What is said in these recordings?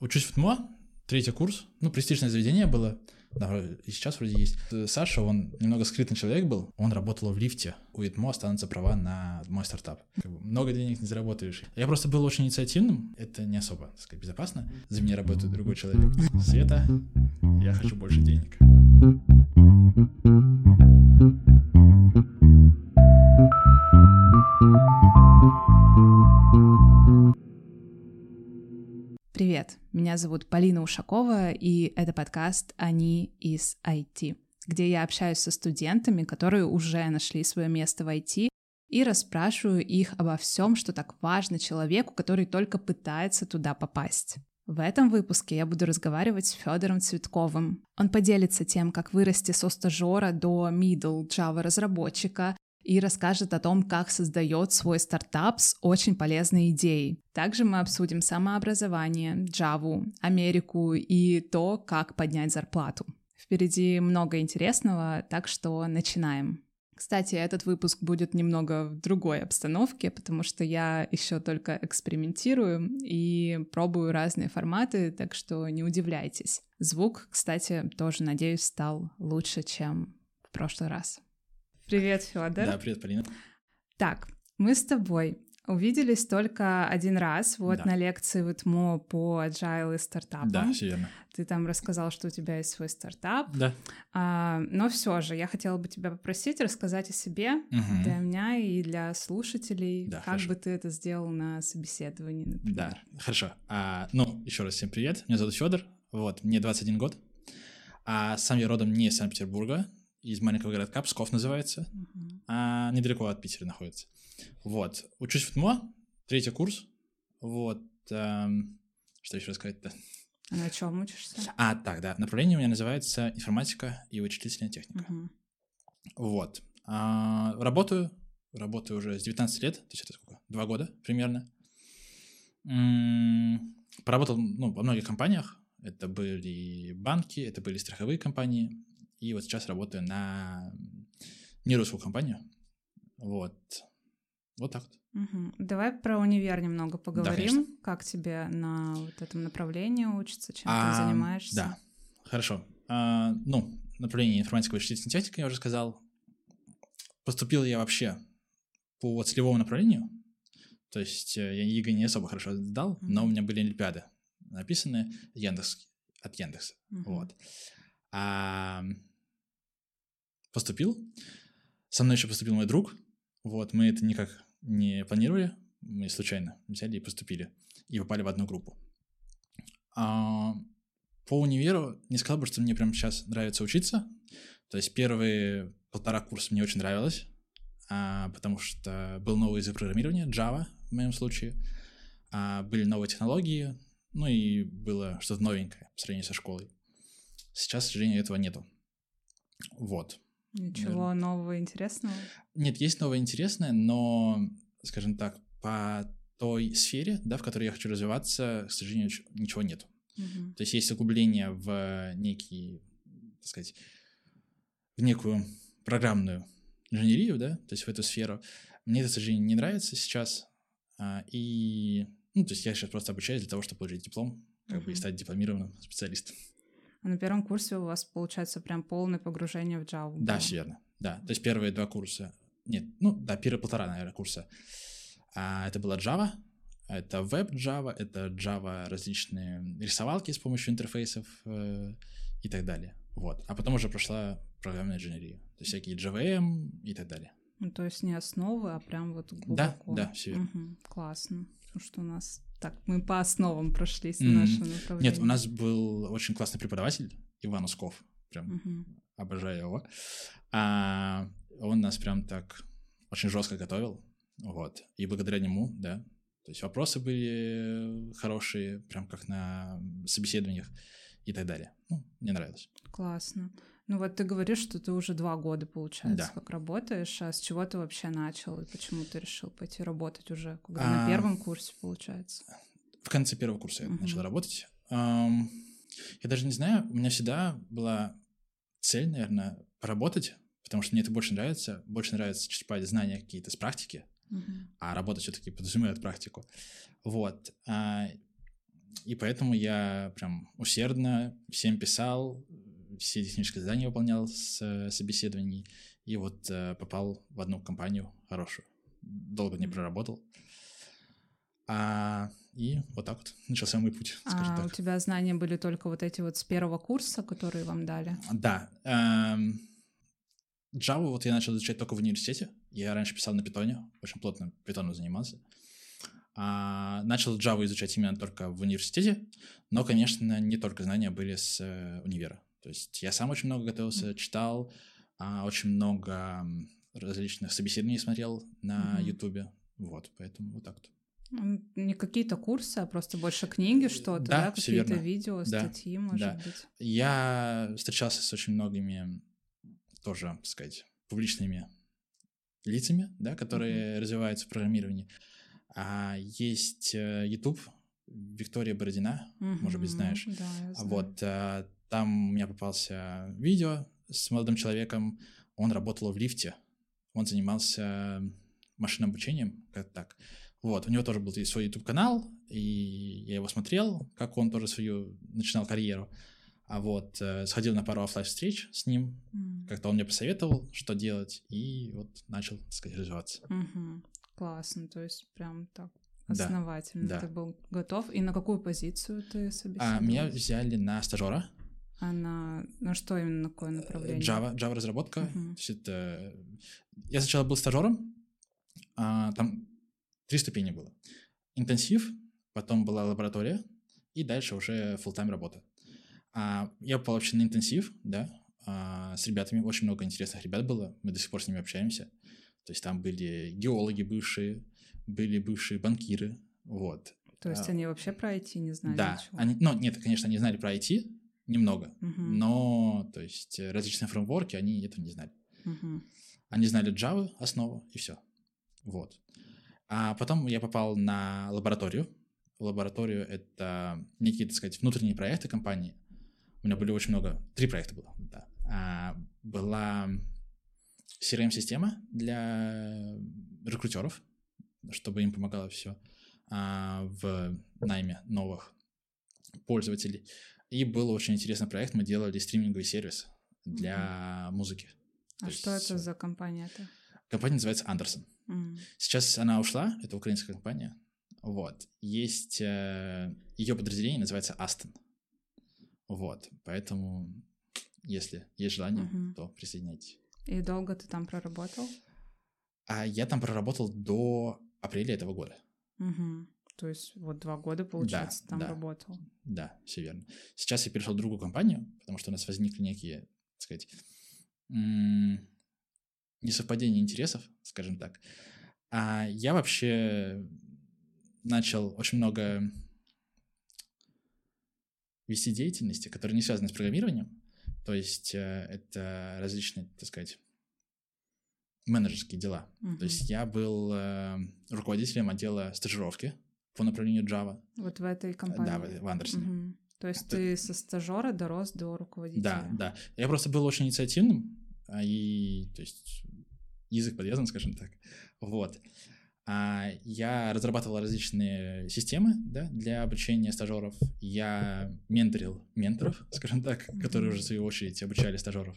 учусь в ТМО, третий курс, ну, престижное заведение было, да, и сейчас вроде есть. Саша, он немного скрытный человек был, он работал в лифте. У ИТМО останутся права на мой стартап. Как бы много денег не заработаешь. Я просто был очень инициативным, это не особо, так сказать, безопасно. За меня работает другой человек. Света, я хочу больше денег. Привет, меня зовут Полина Ушакова, и это подкаст «Они из IT», где я общаюсь со студентами, которые уже нашли свое место в IT, и расспрашиваю их обо всем, что так важно человеку, который только пытается туда попасть. В этом выпуске я буду разговаривать с Федором Цветковым. Он поделится тем, как вырасти со стажера до middle Java разработчика, и расскажет о том, как создает свой стартап с очень полезной идеей. Также мы обсудим самообразование, Java, Америку и то, как поднять зарплату. Впереди много интересного, так что начинаем. Кстати, этот выпуск будет немного в другой обстановке, потому что я еще только экспериментирую и пробую разные форматы, так что не удивляйтесь. Звук, кстати, тоже, надеюсь, стал лучше, чем в прошлый раз. Привет, Федор. Да, привет, Полина. Так, мы с тобой увиделись только один раз, вот да. на лекции в ИТМО по agile и стартапам. Да, все верно. Ты там рассказал, что у тебя есть свой стартап. Да. А, но все же, я хотела бы тебя попросить рассказать о себе угу. для меня и для слушателей, да, как хорошо. бы ты это сделал на собеседовании, например. Да, хорошо. А, ну, еще раз всем привет. Меня зовут Федор. Вот, мне 21 год. А сам я родом не из Санкт-Петербурга, из маленького городка, Псков называется, uh-huh. а недалеко от Питера находится. Вот. Учусь в ТМО, третий курс. Вот. Эм, что еще рассказать-то? А на чем учишься? А, так, да. Направление у меня называется информатика и вычислительная техника. Uh-huh. Вот. А, работаю, работаю уже с 19 лет, то есть это сколько? Два года примерно. М-м, поработал ну, во многих компаниях. Это были банки, это были страховые компании, и вот сейчас работаю на нерусскую компанию. Вот. Вот так вот. Угу. Давай про универ немного поговорим. Да, как тебе на вот этом направлении учиться, чем а, ты занимаешься? Да, хорошо. А, ну, направление информатика и вычислительная техника, я уже сказал. Поступил я вообще по целевому направлению. То есть э, я ЕГЭ не особо хорошо сдал, мм, но у меня были олимпиады написаны Яндекс, от Яндекса. мм Вот. А, поступил. Со мной еще поступил мой друг. Вот, мы это никак не планировали. Мы случайно взяли и поступили. И попали в одну группу. А, по универу не сказал бы, что мне прямо сейчас нравится учиться. То есть первые полтора курса мне очень нравилось, а, потому что был новый язык программирования, Java в моем случае. А, были новые технологии, ну и было что-то новенькое по сравнению со школой. Сейчас, к сожалению, этого нету. Вот. Ничего наверное. нового интересного? Нет, есть новое интересное, но, скажем так, по той сфере, да, в которой я хочу развиваться, к сожалению, ничего нет. Угу. То есть есть углубление в некий, так сказать, в некую программную инженерию, да, то есть в эту сферу. Мне это, к сожалению, не нравится сейчас. А, и, ну, то есть я сейчас просто обучаюсь для того, чтобы получить диплом, как uh бы и стать дипломированным специалистом. А на первом курсе у вас получается прям полное погружение в Java. Да, все верно. Да, то есть первые два курса, нет, ну да, первые полтора, наверное, курса. А, это была Java, это веб Java, это Java различные рисовалки с помощью интерфейсов э, и так далее. Вот. А потом уже прошла программная инженерия, то есть всякие JVM и так далее. Ну, то есть не основы, а прям вот глубоко. Да, да, все верно. Угу, классно. Потому что у нас так, мы по основам прошлись mm. на нашем направлении. Нет, у нас был очень классный преподаватель Иван Усков. Прям mm-hmm. обожаю его. А, он нас прям так очень жестко готовил. Вот. И благодаря нему, да. То есть вопросы были хорошие, прям как на собеседованиях и так далее. Ну, мне нравилось. Классно. Ну вот ты говоришь, что ты уже два года, получается, да. как работаешь. А с чего ты вообще начал и почему ты решил пойти работать уже, когда а... на первом курсе, получается? В конце первого курса я uh-huh. начал работать. Um, я даже не знаю, у меня всегда была цель, наверное, поработать, потому что мне это больше нравится. Больше нравится черпать знания какие-то с практики, uh-huh. а работа все-таки подразумевает практику. Вот. А, И поэтому я прям усердно всем писал, все технические задания выполнял с э, собеседований, и вот э, попал в одну компанию хорошую. Долго не проработал. А, и вот так вот начался мой путь, скажем а так. у тебя знания были только вот эти вот с первого курса, которые вам дали? Да. Эм, Java вот я начал изучать только в университете. Я раньше писал на питоне, очень плотно питоном занимался. А, начал Java изучать именно только в университете, но, конечно, не только знания были с э, универа. То есть я сам очень много готовился, читал, а, очень много различных собеседований смотрел на. Ютубе. Вот, поэтому вот так вот. М, Не какие-то курсы, а просто больше книги, что-то, да, да, какие-то видео, Да, статьи, может да. быть. Я встречался с очень многими тоже, так сказать, публичными лицами, да, которые развиваются в программировании. А есть э, YouTube, Виктория Бородина, может быть, знаешь. Да, я А знаю. Вот э, там у меня попался видео с молодым человеком. Он работал в лифте. Он занимался машинным обучением, как так. Вот, у него тоже был свой YouTube-канал, и я его смотрел, как он тоже свою начинал карьеру. А вот э, сходил на пару оффлайн встреч с ним, М, как-то он мне посоветовал, что делать, и вот начал, так сказать, развиваться. мгм. Классно, то есть прям так Да, основательно да. ты был готов. И на какую позицию ты А собеседовался? меня взяли на стажера, А на, что именно, какое направление? Java, Java разработка. Мгм. То есть это... Я сначала был стажером, а, там три ступени было. Интенсив, потом была лаборатория, и дальше уже full-time работа. А, я попал вообще на интенсив, да, а, с ребятами. Очень много интересных ребят было, мы до сих пор с ними общаемся. То есть там были геологи бывшие, были бывшие банкиры, вот. То есть а, они вообще про IT не знали да, ничего? они, ну, нет, конечно, они знали про IT немного, Мгм, но, то есть, э, различные фреймворки, они этого не знали. мгм. Они знали Java, основу, и все. Вот. А потом я попал на лабораторию. Лабораторию — это некие, так сказать, внутренние проекты компании. У меня были очень много... Три проекта было, да. А, была CRM-система для рекрутеров, чтобы им помогало все в найме новых пользователей. И был очень интересный проект. Мы делали стриминговый сервис для музыки. А То что есть, это за компания-то? Компания называется Андерсон. М, Сейчас она ушла, это украинская компания. Вот. Есть э, ее подразделение, называется Астон. Вот. Поэтому, если есть желание, Мгм. то присоединяйтесь. И долго ты там проработал? А я там проработал до апреля этого года. Мгм. То есть вот два года, получается, там да. работал. Да, все верно. Сейчас я перешел в другую компанию, потому что у нас возникли некие, так сказать, несовпадения интересов, скажем так. А я вообще начал очень много вести деятельности, которые не связаны с программированием. То есть э, это различные, так сказать, менеджерские дела. Мгм. То есть я был э, руководителем отдела стажировки по направлению Java. Вот в этой компании? Да, в, в Андерсоне. Мгм. То есть Это- ты со стажера дорос до руководителя? Да, да. Я просто был очень инициативным, а, и, то есть, язык подвязан, скажем так. Вот. А я разрабатывал различные системы да, для обучения стажеров. Я менторил менторов, скажем так, которые уже, в свою очередь, обучали стажеров.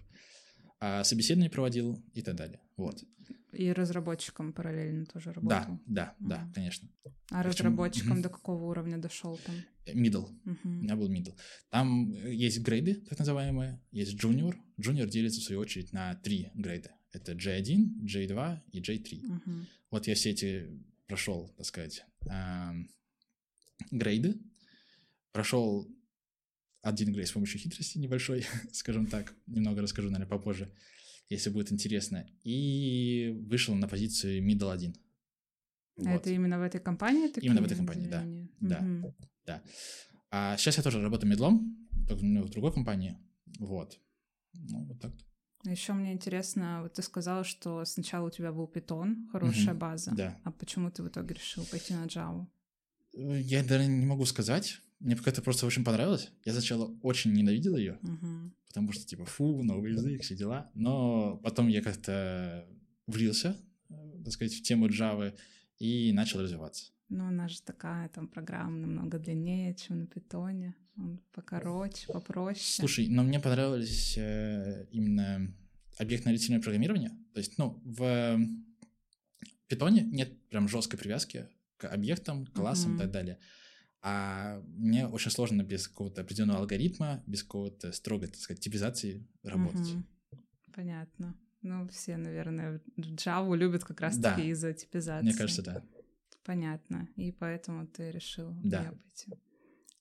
А собеседование проводил и так далее. Вот. И разработчиком параллельно тоже работал? Да, да, да, Мгм. конечно. А Причем- разработчиком до какого уровня дошел там? Middle. У Мгм. меня был middle. Там э, есть грейды, так называемые, есть junior. Junior делится, в свою очередь, на три грейда. Это J1, J2 и J3. Мгм. Вот я все эти прошел, так сказать, грейды. Прошел один грейд с помощью хитрости небольшой, скажем так. Немного расскажу, наверное, попозже, если будет интересно. И вышел на позицию middle 1. А Вот. это именно в этой компании? такие Именно в этой компании, да. Да. Мгм. А сейчас я тоже работаю медлом, только ну, в другой компании. Вот. Ну, вот так. Еще мне интересно, вот ты сказала, что сначала у тебя был питон, хорошая Мгм. база. Да. А почему ты в итоге решил пойти на Java? Э, Я даже не могу сказать. Мне как-то просто очень понравилось. Я сначала очень ненавидел ее, Мгм. потому что, типа, фу, новый язык, все дела. Но потом я как-то влился, э, так сказать, в тему Java и начал развиваться. Ну, она же такая, там, программа намного длиннее, чем на питоне. Он покороче, попроще. Слушай, но мне понравилось э, именно объектно-ориентированное программирование. То есть, ну, в питоне нет прям жесткой привязки к объектам, классам mm-hmm. и так далее. А мне очень сложно без какого-то определенного алгоритма, без какого-то строгой, так сказать, типизации работать. Mm-hmm. Понятно. Ну, все, наверное, Java любят как раз-таки да. из-за типизации. Мне кажется, да. Понятно. И поэтому ты решил да. пойти.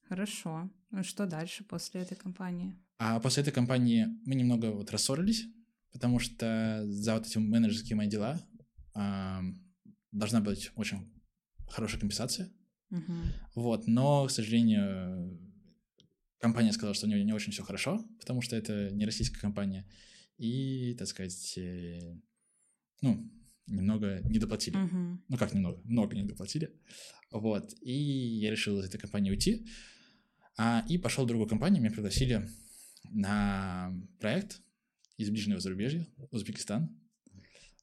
Хорошо. Ну что дальше после этой компании? А после этой компании мы немного вот рассорились, потому что за вот эти менеджерские мои дела э, должна быть очень хорошая компенсация. Угу. Вот, но, к сожалению, компания сказала, что у нее не очень все хорошо, потому что это не российская компания. И, так сказать, э, ну, немного не доплатили. Uh-huh. Ну как немного, много не доплатили. Вот. И я решил из этой компании уйти. А, и пошел в другую компанию, меня пригласили на проект из ближнего зарубежья, Узбекистан.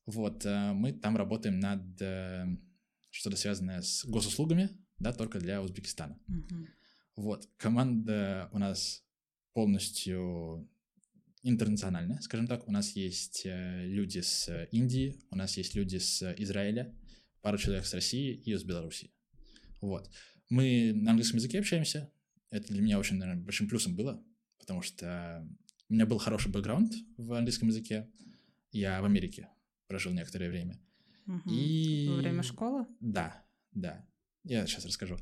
Вот, э, мы там работаем над э, что-то связанное с госуслугами, да, только для Узбекистана. Uh-huh. Вот, команда у нас полностью интернациональная, скажем так. У нас есть э, люди с Индии, у нас есть люди с Израиля, пару человек с России и с Белоруссии. Вот. Мы на английском языке общаемся. Это для меня очень, наверное, большим плюсом было, потому что у меня был хороший бэкграунд в английском языке. Я в Америке прожил некоторое время. Угу. И... Во время школы? Да, да. Я сейчас расскажу.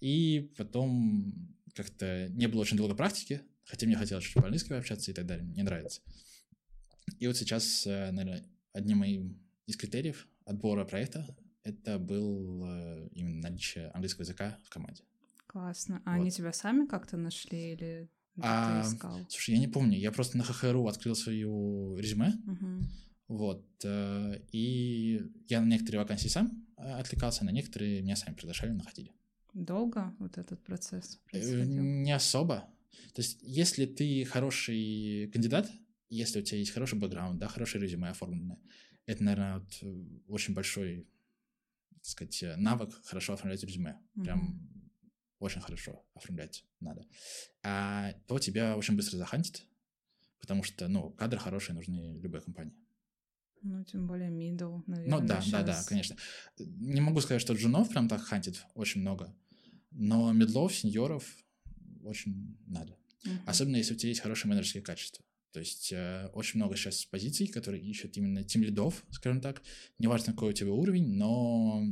И потом как-то не было очень долго практики, хотя мне хотелось чуть по-английски общаться и так далее, мне нравится. И вот сейчас, э, наверное, одним из критериев отбора проекта это был э, именно наличие английского языка в команде. Классно. А вот. они тебя сами как-то нашли или а, ты искал? Слушай, я не помню. Я просто на ХХРУ открыл свою резюме. Угу. Вот. Э, и я на некоторые вакансии сам отвлекался, на некоторые меня сами приглашали, находили. Долго вот этот процесс происходил? Не особо. То есть, если ты хороший кандидат, если у тебя есть хороший бэкграунд, да, хорошее резюме оформленное, это, наверное, вот э, очень большой, так сказать, э, навык хорошо оформлять резюме. Mm-hmm. Прям очень хорошо оформлять надо. А то тебя очень быстро захантит, потому что, ну, кадры хорошие нужны любой компании. Ну, тем более middle, наверное. Ну, да, сейчас. да, да, конечно. Не могу сказать, что джунов прям так хантит очень много, но медлов, сеньоров очень надо. Uh-huh. Особенно, если у тебя есть хорошие менеджерские качества. То есть э, очень много сейчас позиций, которые ищут именно тим лидов, скажем так. Неважно, какой у тебя уровень, но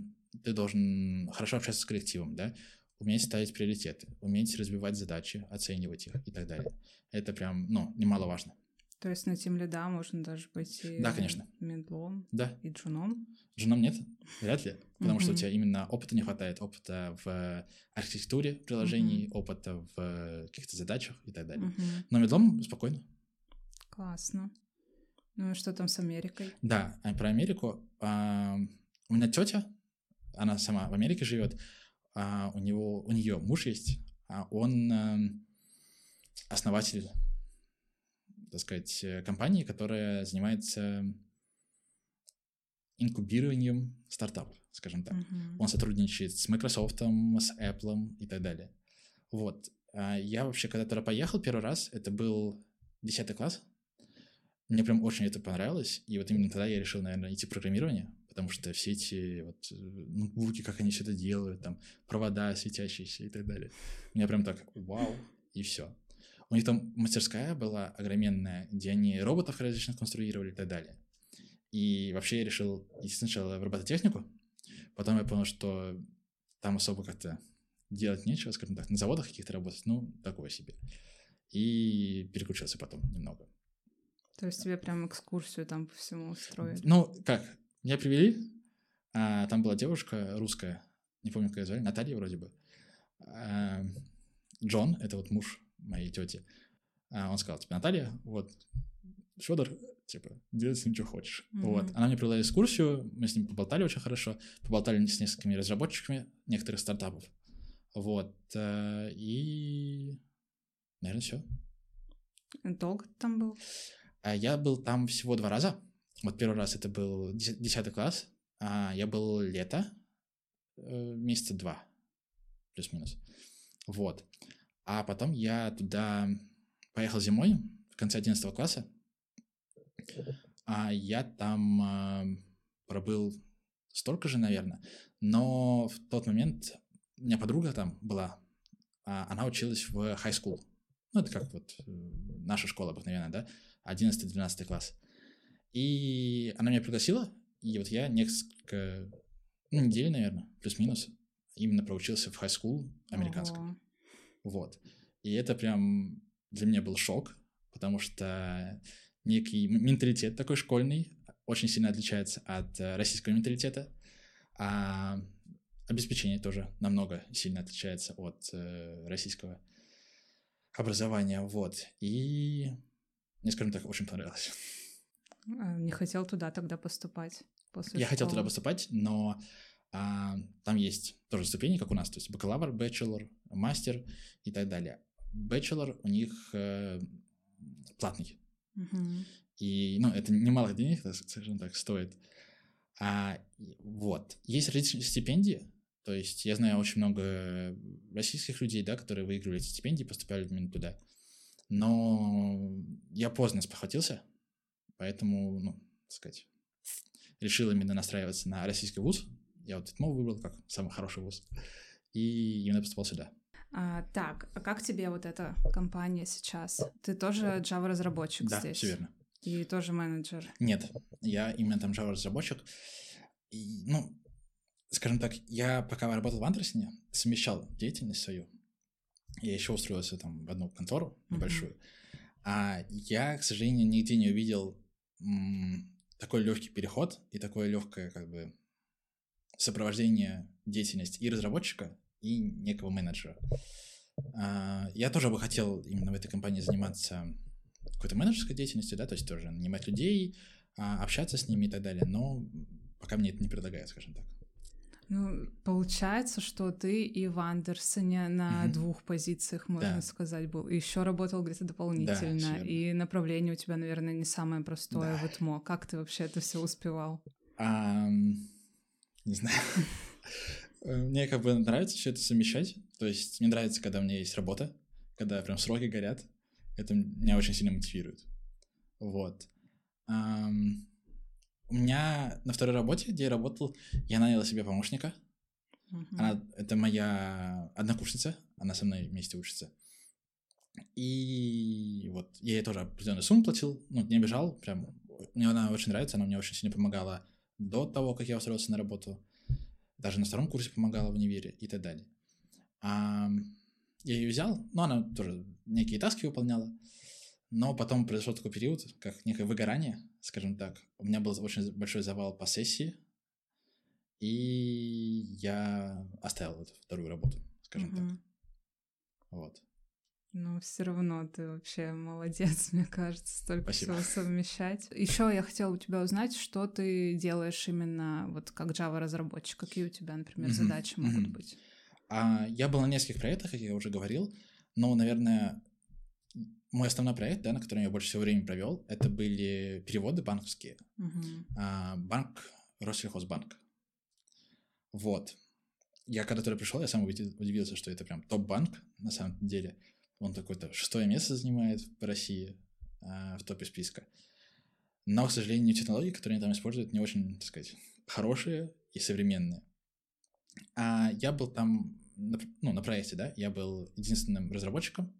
ты должен хорошо общаться с коллективом, да, уметь ставить приоритеты, уметь разбивать задачи, оценивать их и так далее. Это прям, ну, немаловажно. То есть на тем лида можно даже быть и да, конечно. медлом, да. и джуном? Джуном нет, вряд ли, потому что у тебя именно опыта не хватает, опыта в архитектуре приложений, опыта в каких-то задачах и так далее. Но медлом спокойно. Классно. Ну и что там с Америкой? Да, а про Америку. А, у меня тетя, она сама в Америке живет, а у него, у нее муж есть, а он а, основатель так сказать, э, компании, которая занимается инкубированием стартапов, скажем так. Uh-huh. Он сотрудничает с Microsoft, с Apple и так далее. Вот. А я вообще, когда туда поехал первый раз, это был 10 класс, мне прям очень это понравилось, и вот именно тогда я решил, наверное, идти в программирование, потому что все эти вот э, ноутбуки, как они все это делают, там, провода светящиеся и так далее. Меня прям так, вау, и все. У них там мастерская была огроменная, где они роботов различных конструировали и так далее. И вообще я решил идти сначала в робототехнику, потом я понял, что там особо как-то делать нечего, скажем так, на заводах каких-то работать, ну, такое себе. И переключился потом немного. То есть тебе прям экскурсию там по всему устроили? Ну, как, меня привели, а, там была девушка русская, не помню, как ее звали, Наталья вроде бы. А, Джон, это вот муж моей тети, а он сказал, типа, Наталья, вот, Федор, типа, делай с ним, что хочешь. Mm-hmm. Вот. Она мне провела экскурсию, мы с ним поболтали очень хорошо, поболтали с несколькими разработчиками некоторых стартапов. Вот. Э, и, наверное, все. Долго ты там был? А я был там всего два раза. Вот первый раз это был 10 класс, а я был лето, э, месяца два, плюс-минус. Вот. А потом я туда поехал зимой, в конце 11 класса, а я там э, пробыл столько же, наверное, но в тот момент у меня подруга там была, а она училась в high school. Ну, это как вот э, наша школа обыкновенная, да, 11-12 класс. И она меня пригласила, и вот я несколько ну, недель, наверное, плюс-минус, именно проучился в high school американском. Ого. Вот. И это прям для меня был шок, потому что некий менталитет такой школьный очень сильно отличается от э, российского менталитета, а обеспечение тоже намного сильно отличается от э, российского образования, вот. И мне, скажем так, очень понравилось. А, не хотел туда тогда поступать после Я школы. хотел туда поступать, но а, там есть тоже ступени, как у нас, то есть бакалавр, бachelor, мастер и так далее. Бachelor у них э, платный. Uh-huh. И, ну, это немало денег, скажем так, стоит. А, вот. Есть различные стипендии, то есть я знаю очень много российских людей, да, которые выигрывали эти стипендии, поступали именно туда. Но я поздно спохватился, поэтому, ну, так сказать, решил именно настраиваться на российский вуз. Я вот ТИТМО выбрал как самый хороший вуз. И именно поступал сюда. А, так, а как тебе вот эта компания сейчас? Ты тоже Java-разработчик да, здесь? Да, все верно. И тоже менеджер? Нет, я именно там Java-разработчик. И, ну, скажем так, я пока работал в Андерсоне, совмещал деятельность свою. Я еще устроился там в одну контору небольшую. Uh-huh. А я, к сожалению, нигде не увидел м- такой легкий переход и такое легкое как бы сопровождение деятельности и разработчика, и некого менеджера. А, я тоже бы хотел именно в этой компании заниматься какой-то менеджерской деятельностью, да, то есть тоже нанимать людей, а, общаться с ними и так далее, но пока мне это не предлагают, скажем так. Ну, получается, что ты и в Андерсоне на угу. двух позициях, можно да. сказать, был. Еще работал где-то дополнительно. Да, и направление у тебя, наверное, не самое простое да. в ИТМО. Как ты вообще это все успевал? А, не знаю. Мне как бы нравится все это совмещать. То есть мне нравится, когда у меня есть работа, когда прям сроки горят. Это меня очень сильно мотивирует. Вот. У меня на второй работе, где я работал, я нанял себе помощника. Uh-huh. Она, это моя однокурсница, она со мной вместе учится. И вот я ей тоже определенную сумму платил, ну, не обижал, прям, мне она очень нравится, она мне очень сильно помогала до того, как я устроился на работу, даже на втором курсе помогала в универе и так далее. А, я ее взял, но она тоже некие таски выполняла, но потом произошел такой период, как некое выгорание, скажем так. У меня был очень большой завал по сессии, и я оставил эту вторую работу, скажем угу. так. Вот. Ну, все равно ты вообще молодец, мне кажется, столько Спасибо. всего совмещать. Еще я хотела у тебя узнать, что ты делаешь именно вот как Java разработчик, какие у тебя, например, задачи могут быть. А, я был на нескольких проектах, как я уже говорил, но, наверное, мой основной проект, да, на котором я больше всего времени провел, это были переводы банковские. Uh-huh. А, банк Россельхозбанк. Вот. Я когда туда пришел, я сам удивился, что это прям топ-банк на самом деле. Он такой-то шестое место занимает в России а, в топе списка. Но, к сожалению, технологии, которые они там используют, не очень, так сказать, хорошие и современные. А я был там, ну, на проекте, да, я был единственным разработчиком,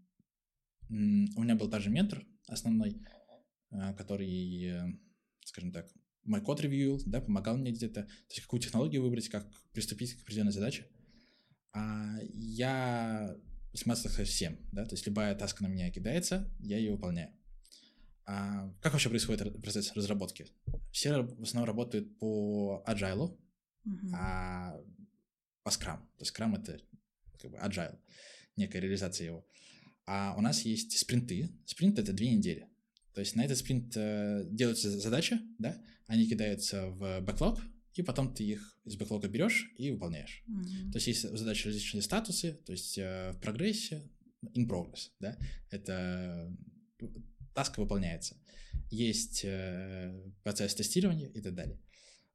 у меня был даже ментор основной, а, который, скажем так, мой код ревьюил, да, помогал мне где-то, то есть какую технологию выбрать, как приступить к определенной задаче. А я занимался всем, да, то есть любая таска на меня кидается, я ее выполняю. А как вообще происходит процесс разработки? Все в основном работают по agile, uh-huh. а по Scrum. То есть Scrum — это как бы agile, некая реализация его. А у нас есть спринты. Спринт — это две недели. То есть на этот спринт э, делаются задачи, да, они кидаются в бэклог, и потом ты их из бэклога берешь и выполняешь. Mm-hmm. То есть есть задачи различные статусы, то есть э, в прогрессе, in progress, да, это таска выполняется. Есть э, процесс тестирования и так далее.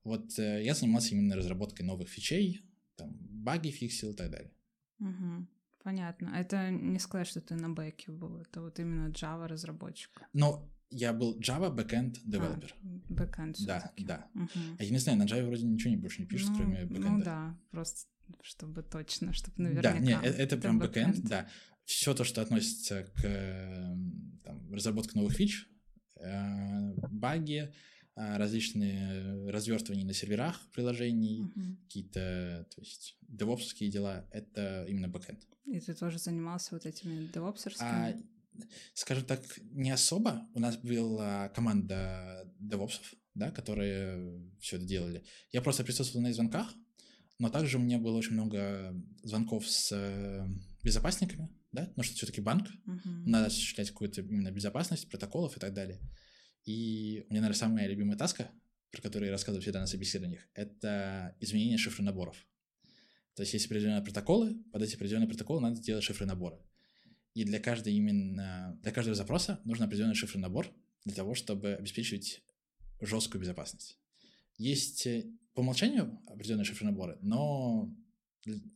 Вот э, я занимался именно разработкой новых фичей, там, баги фиксил и так далее. Угу. Понятно. Это не сказать, что ты на бэке был, это вот именно Java разработчик. Но я был Java backend developer. А, backend Да, да. Угу. А я не знаю, на Java вроде ничего не больше не пишут, ну, кроме backend. Ну да, просто чтобы точно, чтобы Да, наверняка. не, э- это прям backend. backend, да. Все то, что относится к там, разработке новых фич, э, баги, э, различные развертывания на серверах приложений, Мгм. какие-то, то есть, девопсовские дела, это именно backend. И ты тоже занимался вот этими А, девопсерскими? Скажем так, не особо. У нас была команда девопсов, да, которые все это делали. Я просто присутствовал на звонках, но также у меня было очень много звонков с э, безопасниками, да, потому что все-таки банк, Мгм. надо осуществлять какую-то именно безопасность протоколов и так далее. И у меня, наверное, самая любимая таска, про которую я рассказываю всегда на собеседованиях, это изменение шифра наборов. То есть есть определенные протоколы, под эти определенные протоколы надо делать шифры набора. И для каждой именно для каждого запроса нужен определенный шифр набор для того, чтобы обеспечивать жесткую безопасность. Есть э, по умолчанию определенные шифры наборы, но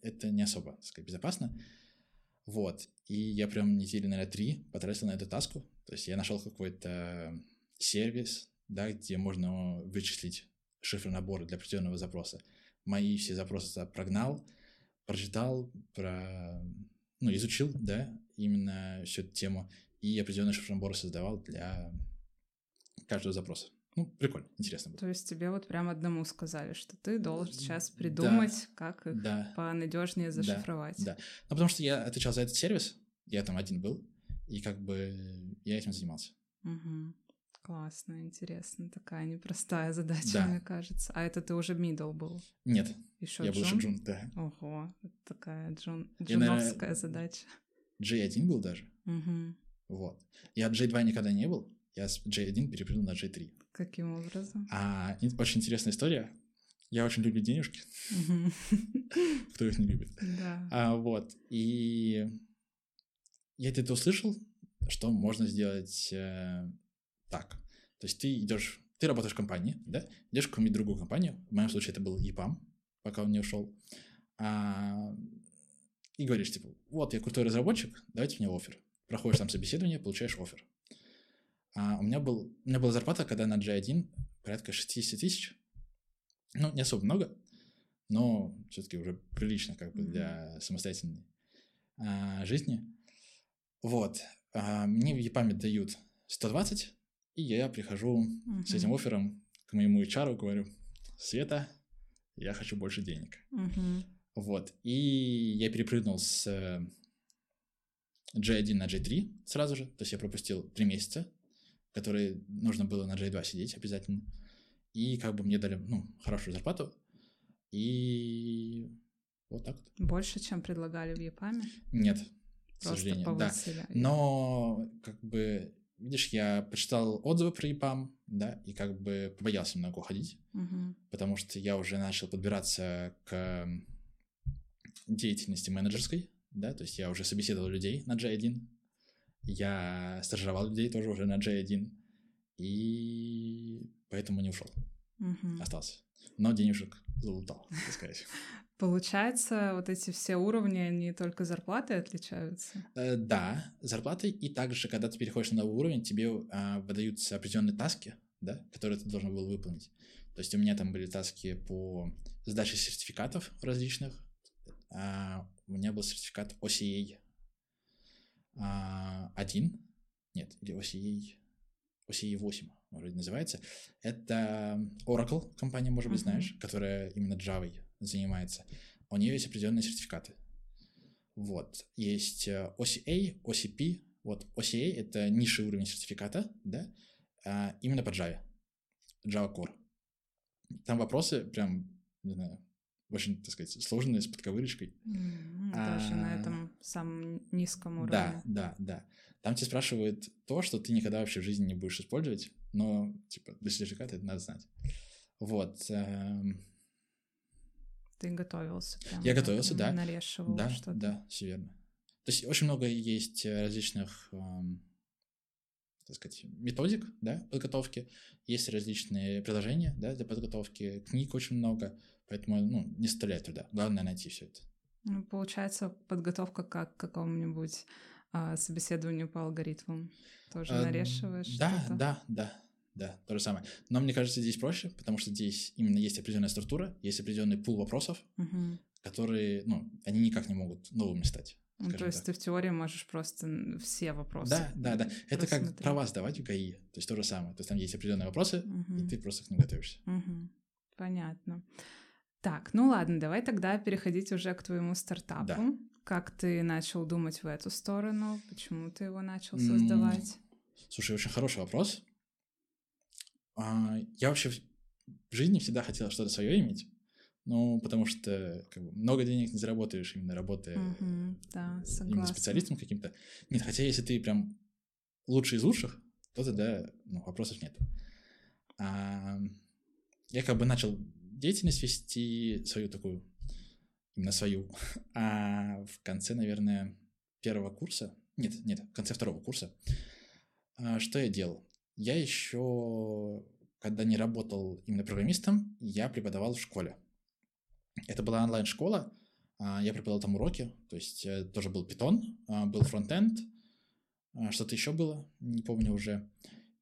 это не особо, так сказать, безопасно. Вот. И я прям недели, наверное, три потратил на эту таску. То есть я нашел какой-то сервис, да, где можно вычислить шифры набора для определенного запроса. Мои все запросы прогнал, прочитал, про, ну, изучил, да, именно всю эту тему, и определенный шифр набора создавал для каждого запроса. Ну, прикольно, интересно было. То есть тебе вот прям одному сказали, что ты должен сейчас придумать, как их Да, понадежнее Да, зашифровать. да. Ну, потому что я отвечал за этот сервис, я там один был, и как бы я этим занимался. Мгм. Классно, интересно. Такая непростая задача, Да. мне кажется. А это ты уже middle был? Нет, Еще я был еще джун, да. Ого, такая джун... Я, наверное, джуновская задача. J1 был даже, Мгм. вот. Я J2 никогда не был, я с J1 перепрыгнул на J3. Каким образом? А очень интересная история. Я очень люблю денежки, кто их не любит. Да. А, вот, и я где-то услышал, что можно сделать э, так. То есть ты идешь, ты работаешь в компании, да, идешь в какую-нибудь другую компанию, в моем случае это был EPAM, пока он не ушел, а, и говоришь, типа, вот, я крутой разработчик, давайте мне офер. Проходишь там собеседование, получаешь офер. А у меня, был, у меня была зарплата, когда на G1 порядка 60 тысяч. Ну, не особо много, но все-таки уже прилично как бы для самостоятельной а, жизни. Вот. А, мне в ЕПАМе дают 120, и я прихожу с этим оффером к моему HR говорю, Света, я хочу больше денег. Мгм. Вот. И я перепрыгнул с э, G1 на G3 сразу же. То есть я пропустил три месяца, которые нужно было на G2 сидеть обязательно. И как бы мне дали, ну, хорошую зарплату. И вот так вот. Больше, чем предлагали в ЕПАМе? Нет, к Просто сожалению, да. повысили. Но, как бы, видишь, я почитал отзывы про EPAM, да, и как бы побоялся немного уходить, Мгм. потому что я уже начал подбираться к деятельности менеджерской, да, то есть я уже собеседовал людей на J1, я стажировал людей тоже уже на J1, и поэтому не ушел, Мгм. остался. Но денежек залутал, так сказать. Получается, вот эти все уровни, они только зарплатой отличаются? Э, Да, зарплаты, и также, когда ты переходишь на новый уровень, тебе а, выдаются определенные таски, да, которые ты должен был выполнить. То есть у меня там были таски по сдаче сертификатов различных. А, у меня был сертификат OCA а, 1, нет, или OCA, OCA 8, вроде называется. Это Oracle, компания, может быть, Мгм. знаешь, которая именно Java занимается. У нее есть определенные сертификаты. Вот. Есть э, OCA, OCP. Вот OCA — это низший уровень сертификата, да, а, именно по Java. Java Core. Там вопросы прям, не знаю, очень, так сказать, сложные, с подковырочкой. М, Даже на А, этом самом низком уровне. Да, да, да. Там тебя спрашивают то, что ты никогда вообще в жизни не будешь использовать, но, типа, для сертификата это надо знать. Вот. эм, Ты готовился прям. Я готовился, да. Нарешивал Да, что-то. да, все верно. То есть очень много есть э, различных, эм, так сказать, методик, да, подготовки. Есть различные приложения, да, для подготовки, книг очень много, Поэтому, ну, не составляет труда. Главное найти все это. Ну, получается, подготовка как к какому-нибудь а, собеседованию по алгоритмам. Тоже а, нарешиваешь Да, что-то? да, да, да, то же самое. Но мне кажется, здесь проще, потому что здесь именно есть определенная структура, есть определенный пул вопросов, угу. которые, ну, они никак не могут новыми стать. Ну, то есть так. ты в теории можешь просто все вопросы. Да, да, да. Это как смотреть. права сдавать в ГАИ. То есть то же самое. То есть там есть определенные вопросы, угу. и ты просто к ним готовишься. Угу. Понятно. Так, ну ладно, давай тогда переходить уже к твоему стартапу. Да. Как ты начал думать в эту сторону? Почему ты его начал создавать? Слушай, очень хороший вопрос. А, я вообще в жизни всегда хотел что-то свое иметь. Ну, потому что как бы, много денег не заработаешь, именно работая угу, да, именно специалистом каким-то. Нет, хотя если ты прям лучший из лучших, то тогда ну, вопросов нет. А, я как бы начал деятельность вести свою такую, именно свою, а в конце, наверное, первого курса, нет, нет, в конце второго курса, а, что я делал? Я еще, когда не работал именно программистом, я преподавал в школе. Это была онлайн-школа, а, я преподавал там уроки, то есть э, тоже был Python, а, был фронтенд, что-то еще было, не помню уже.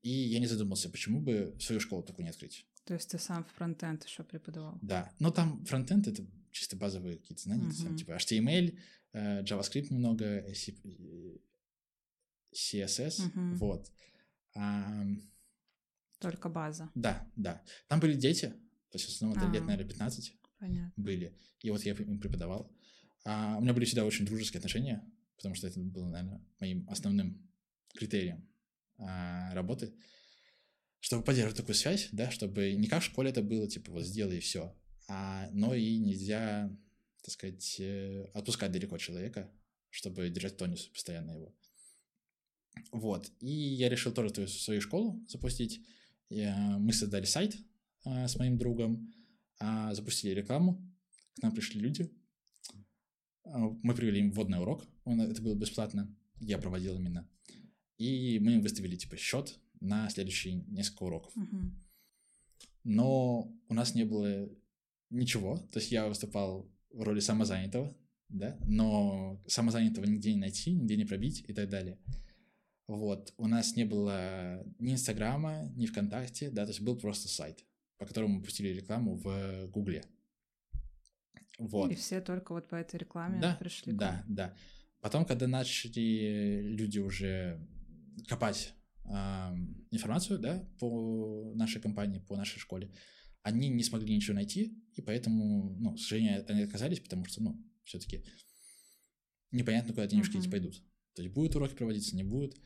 И я не задумался, почему бы свою школу такую не открыть. То есть ты сам фронтенд еще преподавал? Да, но там фронтенд — это чисто базовые какие-то знания, uh-huh. там, типа HTML, э, JavaScript немного, CSS, uh-huh. вот. Только база. Да, да. Там были дети, то есть в основном это лет, наверное, 15. Понятно. были. И вот я им преподавал. А у меня были всегда очень дружеские отношения, потому что это было, наверное, моим основным критерием а, работы. Чтобы поддерживать такую связь, да, чтобы не как в школе это было, типа, вот сделай и все, а, но и нельзя, так сказать, э, отпускать далеко человека, чтобы держать тонус постоянно его. Вот. И я решил тоже свою школу запустить. Я, мы создали сайт а, с моим другом, а, запустили рекламу, к нам пришли люди, а, мы привели им вводный урок, он, это было бесплатно, я проводил именно, и мы им выставили типа счет на следующие несколько уроков. Но у нас не было ничего, то есть я выступал в роли самозанятого, да, но самозанятого нигде не найти, нигде не пробить и так далее. Вот, у нас не было ни Инстаграма, ни ВКонтакте, да, то есть был просто сайт по которому мы пустили рекламу в Гугле. Вот. И все только вот по этой рекламе да, пришли. Да, да. Потом, когда начали люди уже копать информацию, да, по нашей компании, по нашей школе, они не смогли ничего найти, и поэтому, ну, к сожалению, они отказались, потому что, ну, все-таки непонятно, куда денежки uh-huh. эти пойдут. То есть будут уроки проводиться, не будут.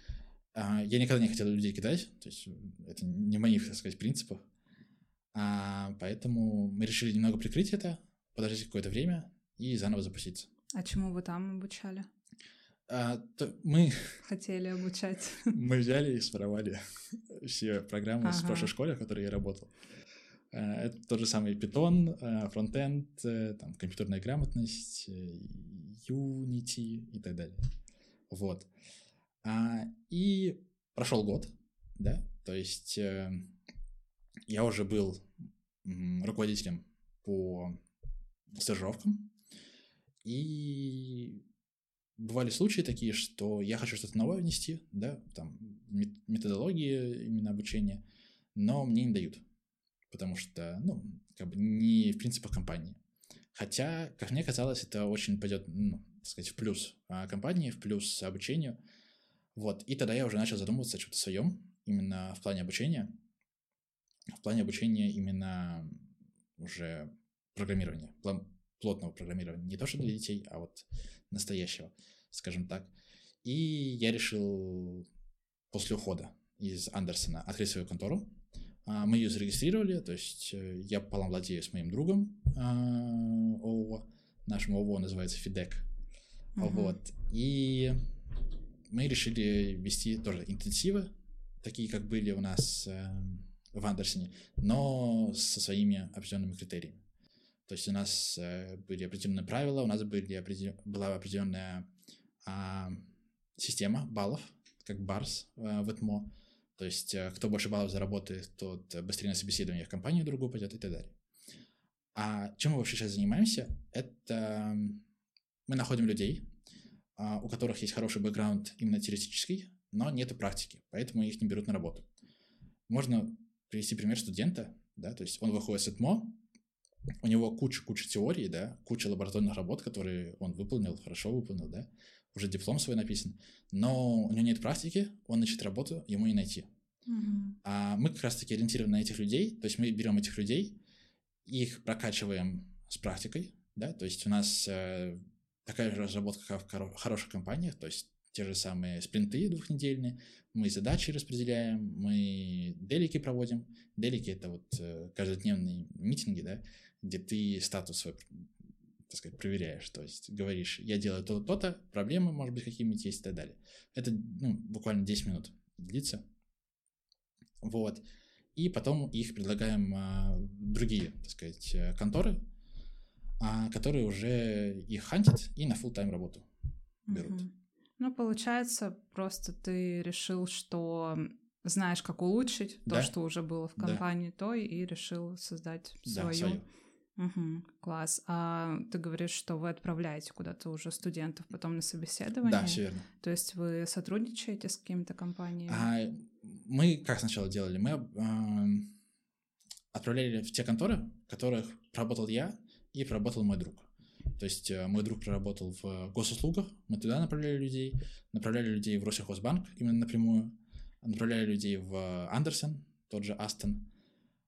А, я никогда не хотел людей кидать, то есть это не моих, так сказать, принципах. А, поэтому мы решили немного прикрыть это, подождать какое-то время и заново запуститься. А чему вы там обучали? А, то мы... Хотели обучать. Мы взяли и своровали все программы ага. с прошлой школы, в которой я работал. А, это тот же самый Python, а, фронтенд, э, там, компьютерная грамотность, э, Unity и так далее. Вот. И прошел год, да, то есть э, я уже был руководителем по стажировкам, и бывали случаи такие, что я хочу что-то новое внести, да, там, методологии именно обучения, но мне не дают, потому что, ну, как бы не в принципах компании. Хотя, как мне казалось, это очень пойдет, ну, так сказать, в плюс а, компании, в плюс обучению. Вот, и тогда я уже начал задумываться о чем-то своем, именно в плане обучения, в плане обучения именно уже программирования, плотного программирования. Не то, что для детей, а вот настоящего, скажем так. И я решил после ухода из Андерсона открыть свою контору. А, мы ее зарегистрировали, то есть э, я пополам владею с моим другом а, ООО. Нашим ООО называется Фидек. Uh-huh. Вот. И мы решили вести тоже интенсивы, такие, как были у нас эм, в Андерсоне, но со своими определенными критериями. То есть у нас э, были определенные правила, у нас были определен... была определенная а, система баллов, как барс а, в ЭТМО. То есть а, кто больше баллов заработает, тот быстрее на собеседование в компанию другую пойдет и так далее. А чем мы вообще сейчас занимаемся? Это мы находим людей, а, у которых есть хороший бэкграунд именно теоретический, но нет практики, поэтому их не берут на работу. Можно привести пример студента, да, то есть он выходит с ЭТМО, у него куча-куча теорий, да, куча лабораторных работ, которые он выполнил, хорошо выполнил, да, уже диплом свой написан, но у него нет практики, он ищет работу, ему не найти. Мгм. А мы как раз-таки ориентированы на этих людей, то есть мы берем этих людей, их прокачиваем с практикой, да, то есть у нас э, такая же разработка, как в хоро- хороших компаниях, то есть те же самые спринты двухнедельные, мы задачи распределяем, мы делики проводим. Делики — это вот э, каждодневные митинги, да, где ты статус свой, так сказать, проверяешь, то есть говоришь, я делаю то-то, то-то, проблемы, может быть, какие-нибудь есть и так далее. Это ну, буквально 10 минут длится. Вот. И потом их предлагаем а, другие, так сказать, э, конторы, а, которые уже их хантят и на full тайм работу берут. Ну, получается, просто ты решил, что знаешь, как улучшить то, Да. что уже было в Да. компании той, и решил создать Да, свою. свою. Мгм, класс. А ты говоришь, что вы отправляете куда-то уже студентов потом на собеседование. Да, все верно. То есть вы сотрудничаете с какими-то компаниями? А мы как сначала делали? Мы ам, отправляли в те конторы, в которых проработал я и проработал мой друг. То есть э, мой друг проработал в госуслугах, мы туда направляли людей, направляли людей в Россельхозбанк именно напрямую, направляли людей в Андерсон, тот же Астон.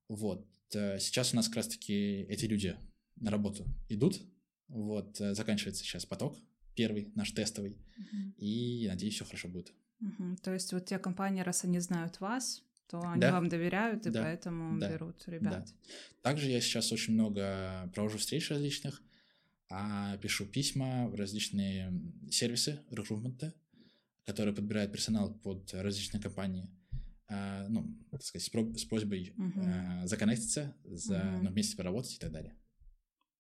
Вот. Э, Сейчас у нас как раз-таки эти люди на работу идут. Вот. э, Заканчивается сейчас поток, первый, наш тестовый. Мгм. И, надеюсь, все хорошо будет. Мгм. То есть вот те компании, раз они знают вас, то они Да. вам доверяют и Да. поэтому Да. берут ребят. Также я сейчас очень много провожу встреч различных, а пишу письма в различные сервисы рекрутмента, которые подбирают персонал под различные компании, ну, так сказать, с, про- с просьбой а, законнектиться, за, Мгм. ну, вместе поработать и так далее.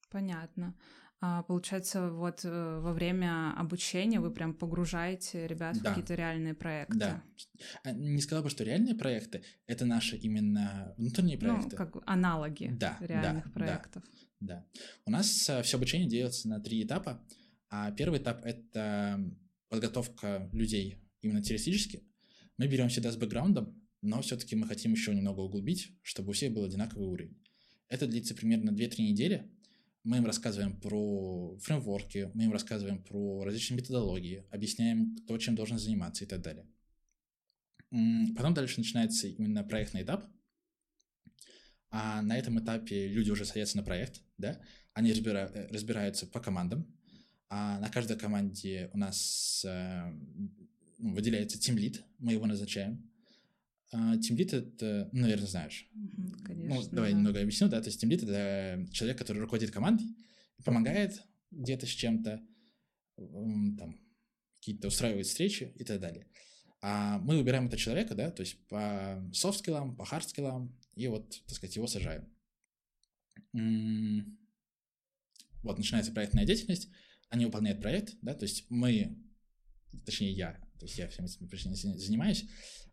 Понятно. А, получается, вот э, во время обучения вы прям погружаете ребят в Да. какие-то реальные проекты. Да. А, Не сказал бы, что реальные проекты, это наши именно внутренние проекты. Ну, как аналоги Да, да, реальных да. проектов. Да. У нас все обучение делится на три этапа. А первый этап — это подготовка людей именно теоретически. Мы берем всегда с бэкграундом, но все-таки мы хотим еще немного углубить, чтобы у всех был одинаковый уровень. Это длится примерно 2-3 недели. Мы им рассказываем про фреймворки, мы им рассказываем про различные методологии, объясняем, кто чем должен заниматься и так далее. Потом дальше начинается именно проектный этап. А на этом этапе люди уже садятся на проект, да, они разбира- э, разбираются по командам. А на каждой команде у нас э, ну, выделяется тимлит, мы его назначаем. Тимлит это, ну, наверное, знаешь. Мгм, конечно. Ну, давай да. немного объясню, да, то есть тимлит это человек, который руководит командой, помогает где-то с чем-то, там, какие-то устраивает встречи и так далее. А мы выбираем этого человека, да, то есть по софт-скиллам, по хард-скиллам, и вот, так сказать, его сажаем. Вот, начинается проектная деятельность, они выполняют проект, да, то есть мы, точнее я, то есть я всем этим заня- занимаюсь,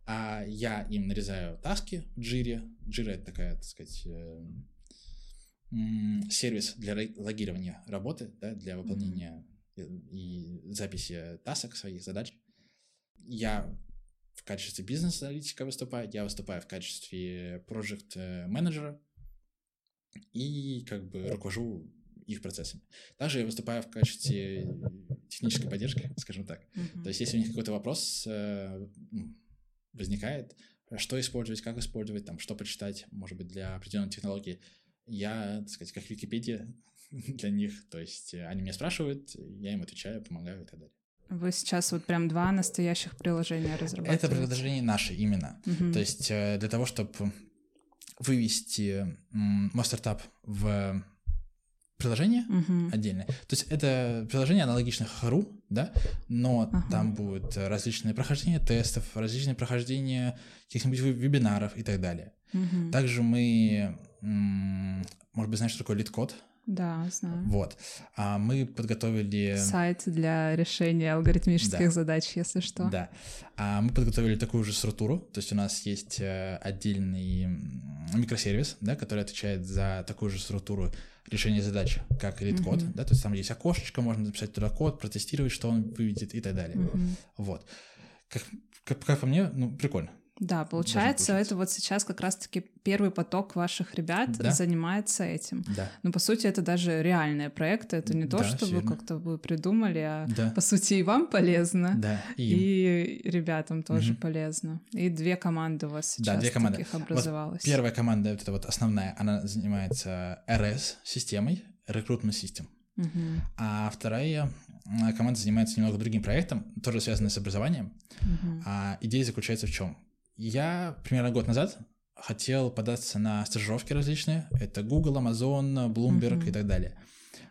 а я им нарезаю таски в Jira. Jira — это такая, так сказать, э, сервис для логирования работы, да, для выполнения и, и записи тасок своих задач. Я в качестве бизнес-аналитика выступаю, я выступаю в качестве проект-менеджера и как бы руковожу их процессами. Также я выступаю в качестве технической поддержки, скажем так. Мгм. То есть, если у них какой-то вопрос э, ну, возникает, что использовать, как использовать, там, что почитать, может быть, для определенной технологии, я, так сказать, как Википедия для них. То есть, э, они меня спрашивают, я им отвечаю, помогаю и так далее. Вы сейчас вот прям два настоящих приложения разрабатываете. Это приложение наше именно. Мгм. То есть, э, для того, чтобы вывести мой стартап в приложение, Мгм. отдельно. То есть это приложение аналогично Хару, да, но Ага. там будут различные прохождения тестов, различные прохождения каких-нибудь веб- вебинаров и так далее. Мгм. Также мы, может быть, знаешь, что такое LeetCode? Да, знаю. Вот. А мы подготовили... Сайт для решения алгоритмических Да. задач, если что. Да. А мы подготовили такую же структуру, то есть у нас есть э, отдельный микросервис, да, который отвечает за такую же структуру решения задачи, как read-код, Мгм. да, то есть там есть окошечко, можно написать туда код, протестировать, что он выведет и так далее. Мгм. Вот. Как, как, как по мне, ну, прикольно. Да, получается, это вот сейчас как раз-таки первый поток ваших ребят Да. занимается этим. Да. Ну, по сути, это даже реальные проекты. Это не то, Да, что вы как-то вы придумали, а Да. по сути и вам полезно, Да. И, и ребятам тоже Мгм. полезно. И две команды у вас сейчас Да, две команды. таких Вот образовалось. Первая команда, вот эта вот основная, она занимается RS-системой, Recruitment System. Мгм, А вторая м, команда занимается немного другим проектом, тоже связанным с образованием. мгм. А идея заключается в чем? Я примерно год назад хотел податься на стажировки различные. Это Google, Amazon, Bloomberg Мгм. и так далее.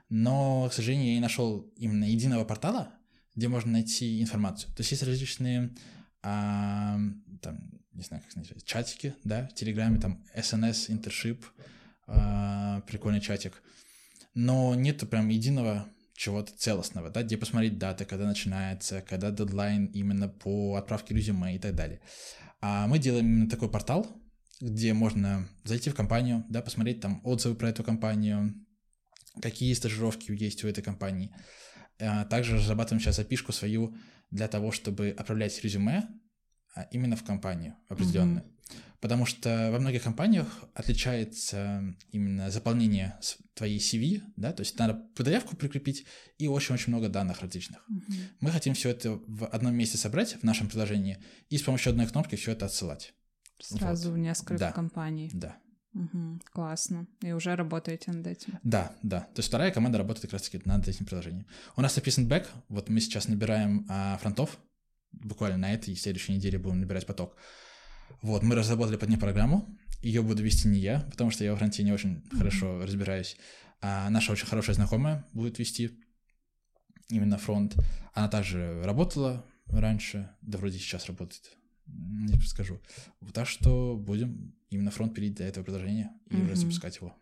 Но, к сожалению, я не нашел именно единого портала, где можно найти информацию. То есть есть различные, а, там, не знаю, как называется, чатики, да, в Телеграме, там, SNS, Internship, а, прикольный чатик. Но нету прям единого чего-то целостного, да, где посмотреть даты, когда начинается, когда дедлайн именно по отправке резюме и так далее. А мы делаем именно такой портал, где можно зайти в компанию, да, посмотреть там отзывы про эту компанию, какие стажировки есть у этой компании. А Также разрабатываем сейчас запишку свою для того, чтобы отправлять резюме а, именно в компанию определенную. Потому что во многих компаниях отличается именно заполнение твоей CV, да, то есть надо PDF-ку прикрепить и очень-очень много данных различных. Мгм. Мы хотим все это в одном месте собрать в нашем приложении и с помощью одной кнопки все это отсылать. Сразу в несколько Да. компаний. Да. Мгм, Классно. И уже работаете над этим. Да, да. То есть вторая команда работает как раз-таки над этим приложением. У нас написан бэк. Вот мы сейчас набираем а, фронтов. Буквально на этой и следующей неделе будем набирать поток. Вот, мы разработали под ней программу. Ее буду вести не я, потому что я во фронте не очень хорошо разбираюсь. А наша очень хорошая знакомая будет вести именно фронт. Она также работала раньше, да вроде сейчас работает, не скажу. Так что будем именно фронт пилить для этого приложения и уже Мгм. запускать его.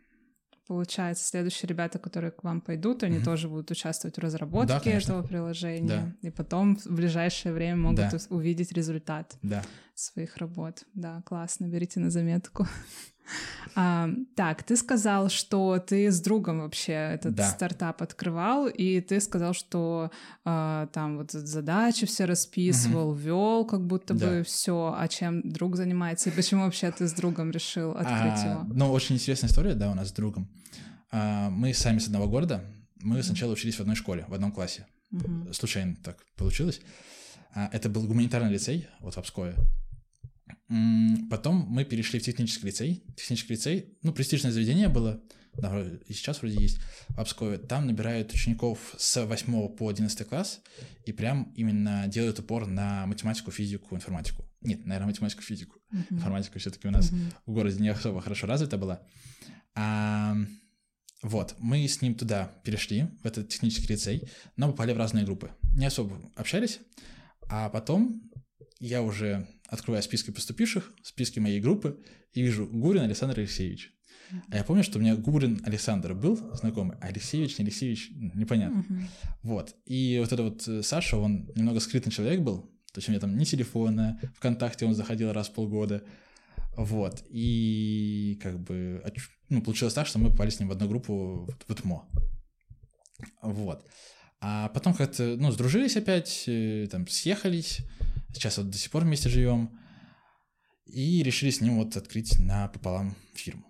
Получается, следующие ребята, которые к вам пойдут, они Мгм. тоже будут участвовать в разработке конечно. этого приложения. Да. И потом в ближайшее время могут Да. увидеть результат Да. своих работ. Да, классно, берите на заметку. А, так, ты сказал, что ты с другом вообще этот Да. стартап открывал, и ты сказал, что а, там вот задачи все расписывал, вел, как будто Да. бы все, а чем друг занимается, и почему вообще ты с другом решил открыть А, его? Ну, очень интересная история, да, у нас с другом. А, Мы сами с одного города. Мы сначала учились в одной школе, в одном классе. Мгм. Случайно так получилось. А, Это был гуманитарный лицей, вот в Обское. Потом мы перешли в технический лицей. Технический лицей, ну, престижное заведение было, да, и сейчас вроде есть, в Обское. Там набирают учеников с 8 по 11 класс и прям именно делают упор на математику, физику, информатику. Нет, наверное, математику, физику. Мгм. Информатика все-таки у нас Мгм. в городе не особо хорошо развита была. А, вот, мы с ним туда перешли, в этот технический лицей, но попали в разные группы. Не особо общались, а потом я уже открываю списки поступивших, списки моей группы, и вижу Гурин Александр Алексеевич. А я помню, что у меня Гурин Александр был знакомый, а Алексеевич, не Алексеевич, непонятно. Мгм. Вот. И вот это вот э, Саша, он немного скрытный человек был. То есть у меня там ни телефона, ВКонтакте он заходил раз в полгода. Вот. И как бы ну, получилось так, что мы попали с ним в одну группу в- в ТМО. Вот. А потом как-то, ну, сдружились опять, э, там, съехались. Сейчас вот до сих пор вместе живем. И решили с ним вот открыть напополам фирму.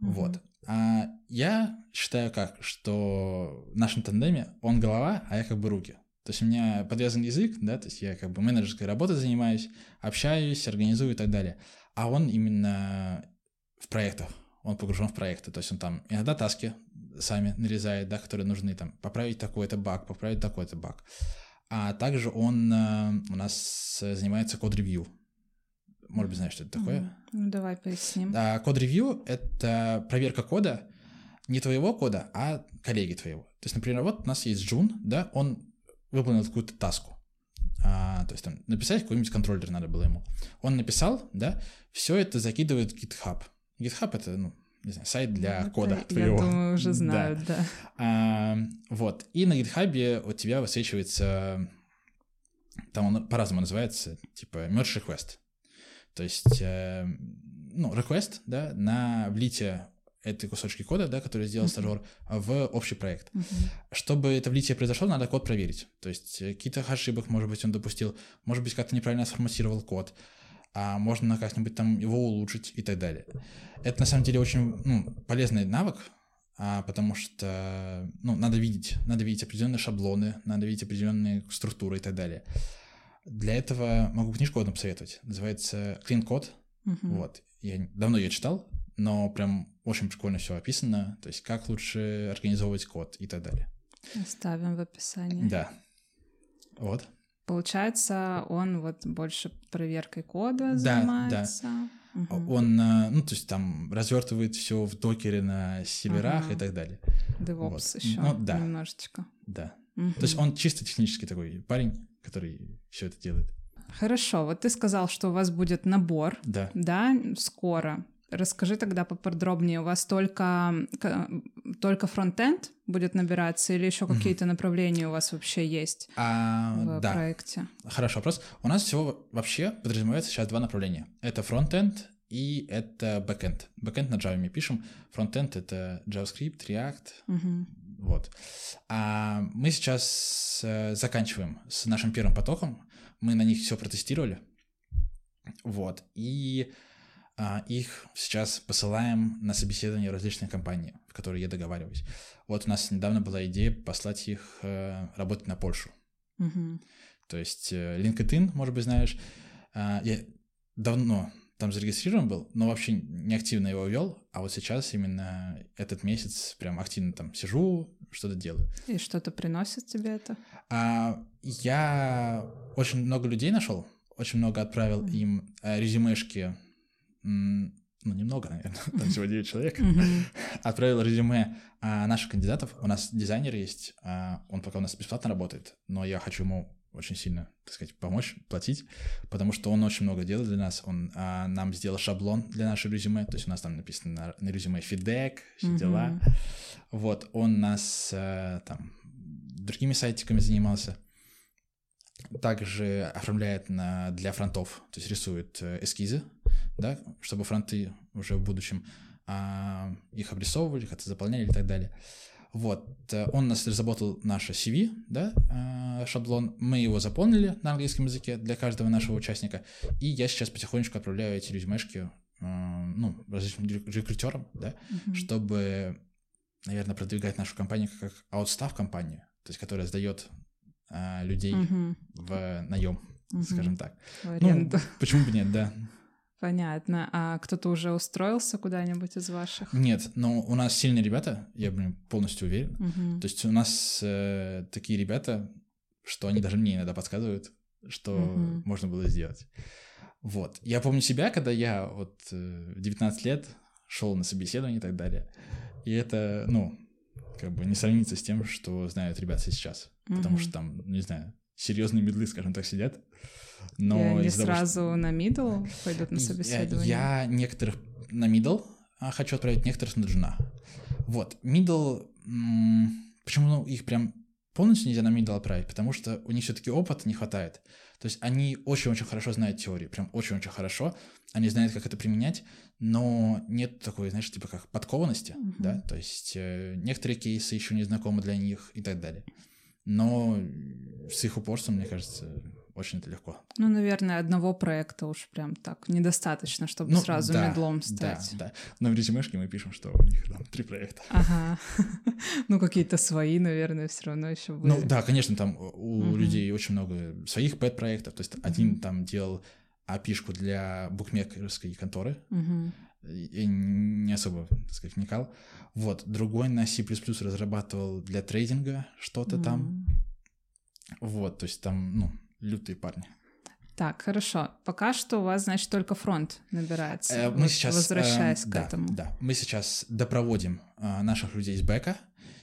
Мгм. Вот. А я считаю как, что в нашем тандеме он голова, а я как бы руки. То есть у меня подвязан язык, да, то есть я как бы менеджерской работой занимаюсь, общаюсь, организую и так далее. А он именно в проектах, он погружен в проекты, то есть он там иногда таски сами нарезает, да, которые нужны, там, поправить такой-то баг, поправить такой-то баг. А также он э, у нас э, занимается код-ревью. Может быть, знаешь, что это такое? Ну, давай поясним. А код-ревью — это проверка кода не твоего кода, а коллеги твоего. То есть, например, вот у нас есть Джун, да, он выполнил какую-то таску. А, то есть там написать какой-нибудь контроллер надо было ему. Он написал, да, все это закидывает в GitHub. GitHub — это ну, не знаю, сайт для Это, кода Я твоего. думаю, уже Да. знают, да. А, вот. И на GitHub у тебя высвечивается, там он по-разному называется, типа merge request. То есть, э, ну, request, да, на влитие этой кусочки кода, да, который сделал Мгм. стажер, в общий проект. Мгм. Чтобы это влитие произошло, надо код проверить. То есть э, какие-то ошибок, может быть, он допустил, может быть, как-то неправильно сформатировал код, а можно как-нибудь там его улучшить и так далее. Это на самом деле очень ну, полезный навык, а, потому что ну, надо видеть, надо видеть определенные шаблоны, надо видеть определенные структуры и так далее. Для этого могу книжку одну посоветовать. Называется Clean Code. Мгм. Вот. Я давно ее читал, но прям очень прикольно все описано. То есть как лучше организовывать код и так далее. Оставим в описании. Да. Вот. Получается, он вот больше проверкой кода Да, занимается. Мгм. Он, э, ну, то есть там развертывает все в докере на серверах Ага. и так далее. DevOps вот. еще Ну, да. немножечко. Да. Мгм. То есть он чисто технический такой парень, который все это делает. Хорошо, вот ты сказал, что у вас будет набор, Да. да, скоро. Расскажи тогда поподробнее, у вас только, только фронтенд будет набираться или еще какие-то направления у вас вообще есть А, в да. проекте? Хороший вопрос. У нас всего вообще подразумевается сейчас два направления. Это фронтенд и это бэкенд. Бэкенд на Java мы пишем. Фронтенд — это JavaScript, React, Мгм. вот. А мы сейчас э, заканчиваем с нашим первым потоком. Мы на них все протестировали. Вот. И их сейчас посылаем на собеседование в различные компании, в которые я договариваюсь. Вот у нас недавно была идея послать их э, работать на Польшу. Мгм. То есть э, LinkedIn, может быть, знаешь, а, я давно там зарегистрирован был, но вообще не активно его вел, а вот сейчас именно этот месяц прям активно там сижу, что-то делаю. И что-то приносит тебе это? А, я очень много людей нашел, очень много отправил Мгм. им э, резюмешки, ну, немного, наверное, там всего 9 человек, отправил резюме а, наших кандидатов. У нас дизайнер есть, а, он пока у нас бесплатно работает, но я хочу ему очень сильно, так сказать, помочь, платить, потому что он очень много делает для нас. Он а, нам сделал шаблон для нашего резюме, то есть у нас там написано на, на резюме фидбэк, все дела. Вот, он нас э, там другими сайтиками занимался. Также оформляет на, для фронтов, то есть рисует э, эскизы, да, чтобы фронты уже в будущем а, их обрисовывали, как-то заполняли и так далее. Вот, э, он нас разработал наше CV, да, а, шаблон, мы его заполнили на английском языке для каждого нашего участника, и я сейчас потихонечку отправляю эти резюмешки, а, ну, различным рек- рекрутерам, да, Мгм. чтобы, наверное, продвигать нашу компанию как аутстав компанию, то есть которая сдает а, людей Мгм. в наем, Мгм. скажем так. В Ну, аренду. почему бы нет, да. Понятно. А кто-то уже устроился куда-нибудь из ваших? Нет, но у нас сильные ребята, я блин, полностью уверен. Мгм. То есть у нас э, такие ребята, что они даже мне иногда подсказывают, что Мгм. можно было сделать. Вот. Я помню себя, когда я вот э, в 19 лет шел на собеседование и так далее. И это, ну, как бы не сравнится с тем, что знают ребята сейчас. Потому Мгм. что там, не знаю, серьезные медлы, скажем так, сидят. И Но они из-за того, что- сразу на мидл пойдут на Я- собеседование? Я некоторых на middle а, хочу отправить, некоторых на джуна. Вот, middle... м, Почему ну, их прям полностью нельзя на middle отправить? Потому что у них все-таки опыта не хватает. То есть они очень-очень хорошо знают теорию, прям очень-очень хорошо. Они знают, как это применять, но нет такой, знаешь, типа как подкованности, Мгм. да? То есть э, некоторые кейсы еще не знакомы для них и так далее. Но с их упорством, мне кажется, очень это легко. Ну, наверное, одного проекта уж прям так недостаточно, чтобы Ну, сразу да, медлом стать. Да, да. Но в резюмешке мы пишем, что у них там три проекта. Ага. Ну, какие-то свои, наверное, все равно еще были. Ну да, конечно, там у людей очень много своих пэт-проектов. То есть один там делал API-шку для букмекерской конторы. Я не особо, так сказать, вникал. Вот. Другой на C++ разрабатывал для трейдинга что-то там. Вот. То есть там, ну, лютые парни. Так, хорошо. Пока что у вас, значит, только фронт набирается. Э, Мы Вот сейчас... Возвращаясь э, к да, этому. Да, мы сейчас допроводим э, наших людей из бэка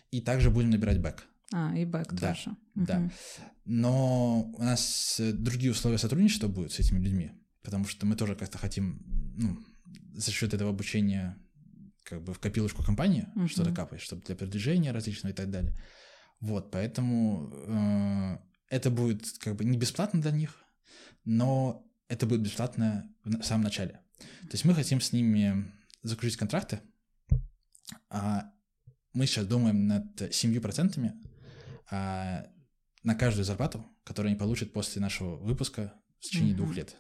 и также будем набирать бэк. А, и бэк Да, тоже. да. Мгм. Но у нас э, другие условия сотрудничества будут с этими людьми, потому что мы тоже как-то хотим, ну, за счет этого обучения как бы в копилочку компании Мгм. что-то капает, чтобы для продвижения различного и так далее. Вот, поэтому э, это будет как бы не бесплатно для них, но это будет бесплатно в самом начале. То есть мы хотим с ними заключить контракты, а мы сейчас думаем над 7% а, на каждую зарплату, которую они получат после нашего выпуска в течение Мгм. двух лет.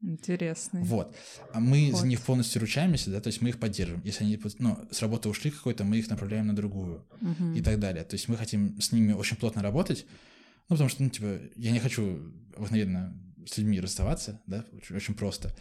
Интересный. Вот. А мы Вот. за них полностью ручаемся, да, то есть мы их поддерживаем. Если они ну, с работы ушли какой-то, мы их направляем на другую Мгм. и так далее. То есть мы хотим с ними очень плотно работать, ну, потому что, ну, типа, я не хочу обыкновенно с людьми расставаться, да, очень, очень просто.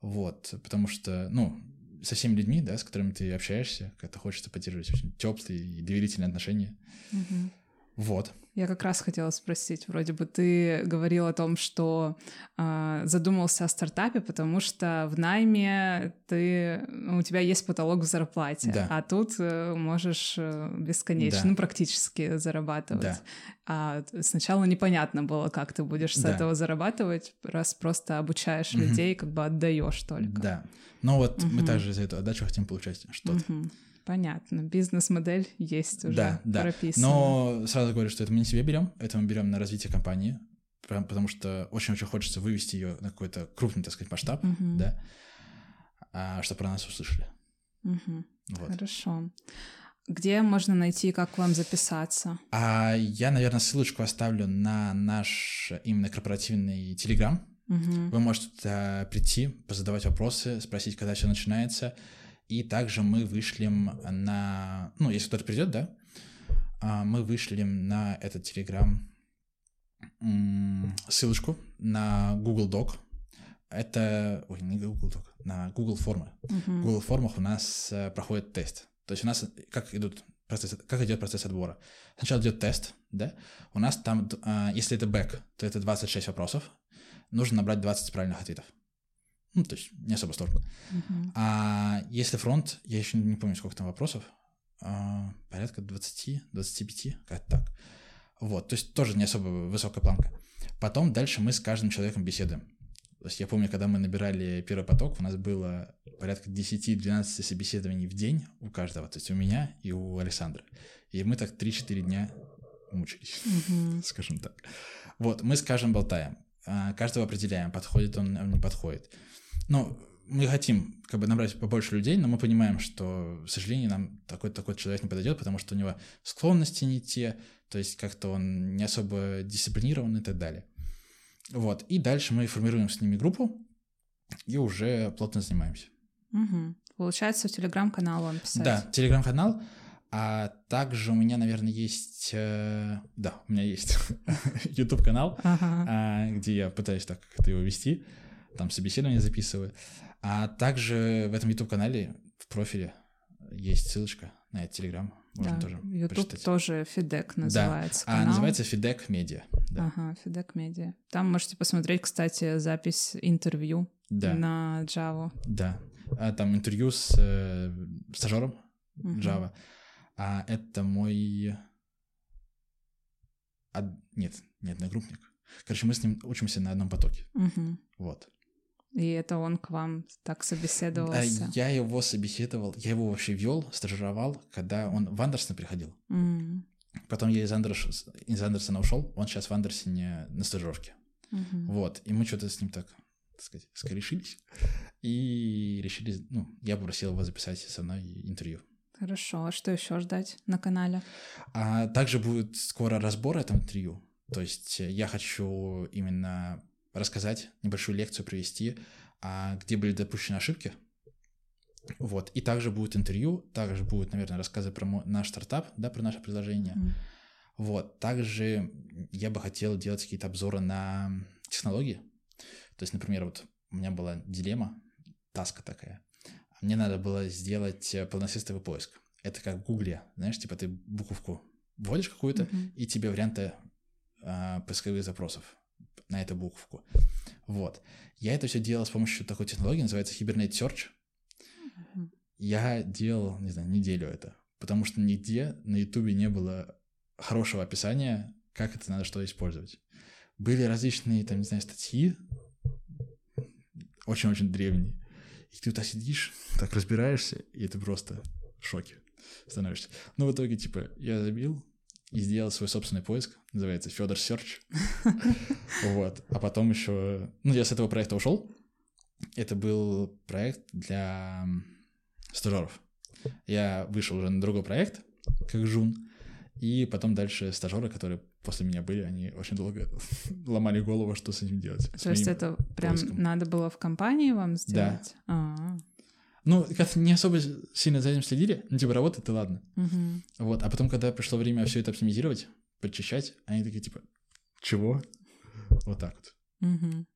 Вот, потому что, ну, со всеми людьми, да, с которыми ты общаешься, как-то хочется поддерживать очень теплые и доверительные отношения. Мгм. Вот. Я как раз хотела спросить, вроде бы ты говорил о том, что а, задумался о стартапе, потому что в найме ты, ну, у тебя есть потолок в зарплате, Да. а тут э, можешь э, бесконечно, Да. ну, практически зарабатывать. Да. А сначала непонятно было, как ты будешь с Да. этого зарабатывать, раз просто обучаешь Мгм. людей, как бы отдаешь только. Да. Но вот мы Мгм. также за эту отдачу хотим получать что-то. Мгм. Понятно. Бизнес-модель есть уже Да, да. прописана. Но сразу говорю, что это мы не себе берем, это мы берем на развитие компании, потому что очень-очень хочется вывести ее на какой-то крупный, так сказать, масштаб, Мгм. да, а, чтобы про нас услышали. Мгм. Вот. Хорошо. Где можно найти, как к вам записаться? А я, наверное, ссылочку оставлю на наш именно корпоративный телеграм. Мгм. Вы можете туда прийти, позадавать вопросы, спросить, когда все начинается. И также мы вышлем на... Ну, если кто-то придет, да, а, мы вышлем на этот телеграм ссылочку на Google Doc. Это... Ой, не Google Doc, на Google формы. В Мгм. Google формах у нас э, проходит тест. То есть у нас э, как идут процесс, как идет процесс отбора? Сначала идет тест, да? У нас там, а, если это бэк, то это 26 вопросов. Нужно набрать 20 правильных ответов. Ну, то есть не особо сложно. Мгм. А если фронт, я еще не помню, сколько там вопросов, а, порядка 20-25, как так. Вот, то есть тоже не особо высокая планка. Потом дальше мы с каждым человеком беседуем. То есть я помню, когда мы набирали первый поток, у нас было порядка 10-12 собеседований в день у каждого, то есть у меня и у Александра. И мы так 3-4 дня мучились, Мгм. скажем так. Вот, мы с каждым болтаем, а, каждого определяем, подходит он, он не подходит. Ну, мы хотим как бы набрать побольше людей, но мы понимаем, что, к сожалению, нам такой такой человек не подойдет, потому что у него склонности не те, то есть как-то он не особо дисциплинирован и так далее. Вот, и дальше мы формируем с ними группу и уже плотно занимаемся. Мгм. Получается, в телеграм-канал вам писать. Да, телеграм-канал, а также у меня, наверное, есть... э, да, у меня есть YouTube-канал, Ага. а, где я пытаюсь так как-то его вести, там собеседование записываю. А также в этом YouTube-канале в профиле есть ссылочка на этот Telegram. Можно Да, тоже YouTube прочитать. тоже Фидек называется. А канал. называется Fidec Media. Да. Ага, Фидек Медиа. Там можете посмотреть, кстати, запись интервью Да, на Java. да. А там интервью с э, стажером Мгм. Java. А это мой... од- Нет, не одногруппник. Короче, мы с ним учимся на одном потоке. Мгм. Вот. И это он к вам так А собеседовался. я его собеседовал, я его вообще вел, стажировал, когда он в Андерсон приходил. М, Потом я из, Андерш- из Андерсона ушел, он сейчас в Андерсоне на стажировке. мгм. Вот, и мы что-то с ним так, так сказать, скорешились. И решили, ну, я попросил его записать со мной интервью. Хорошо. А что еще ждать на канале? А также будет скоро разбор этого интервью. То есть я хочу именно рассказать, небольшую лекцию провести, а, где были допущены ошибки. Вот. И также будет интервью, также будут, наверное, рассказы про мо- наш стартап, да, про наше приложение. М, Вот. Также я бы хотел делать какие-то обзоры на технологии. То есть, например, вот у меня была дилемма, таска такая. Мне надо было сделать э, полносистовый поиск. Это как в Гугле, знаешь, типа ты буковку вводишь какую-то, мгм. и тебе варианты а, поисковых запросов на эту буковку. Вот. Я это все делал с помощью такой технологии, называется Hibernate Search. Я делал, не знаю, неделю это, потому что нигде на Ютубе не было хорошего описания, как это надо что использовать. Были различные, там, не знаю, статьи, очень-очень древние. И ты так сидишь, так разбираешься, и ты просто в шоке становишься. Но в итоге, типа, я забил и сделал свой собственный поиск, называется Федор Search. Вот. А потом еще... Ну, я с этого проекта ушел. Это был проект для стажеров. Я вышел уже на другой проект, как Жун, и потом дальше стажеры, которые после меня были, они очень долго ломали голову, что с этим делать. То есть это прям поиском. надо было в компании вам сделать? Да. А-а-а. Ну, как не особо сильно за этим следили, ну, типа, работает, и ладно. Угу. Вот, а потом, когда пришло время все это оптимизировать, подчищать, они такие, типа, чего? Вот так вот. Угу.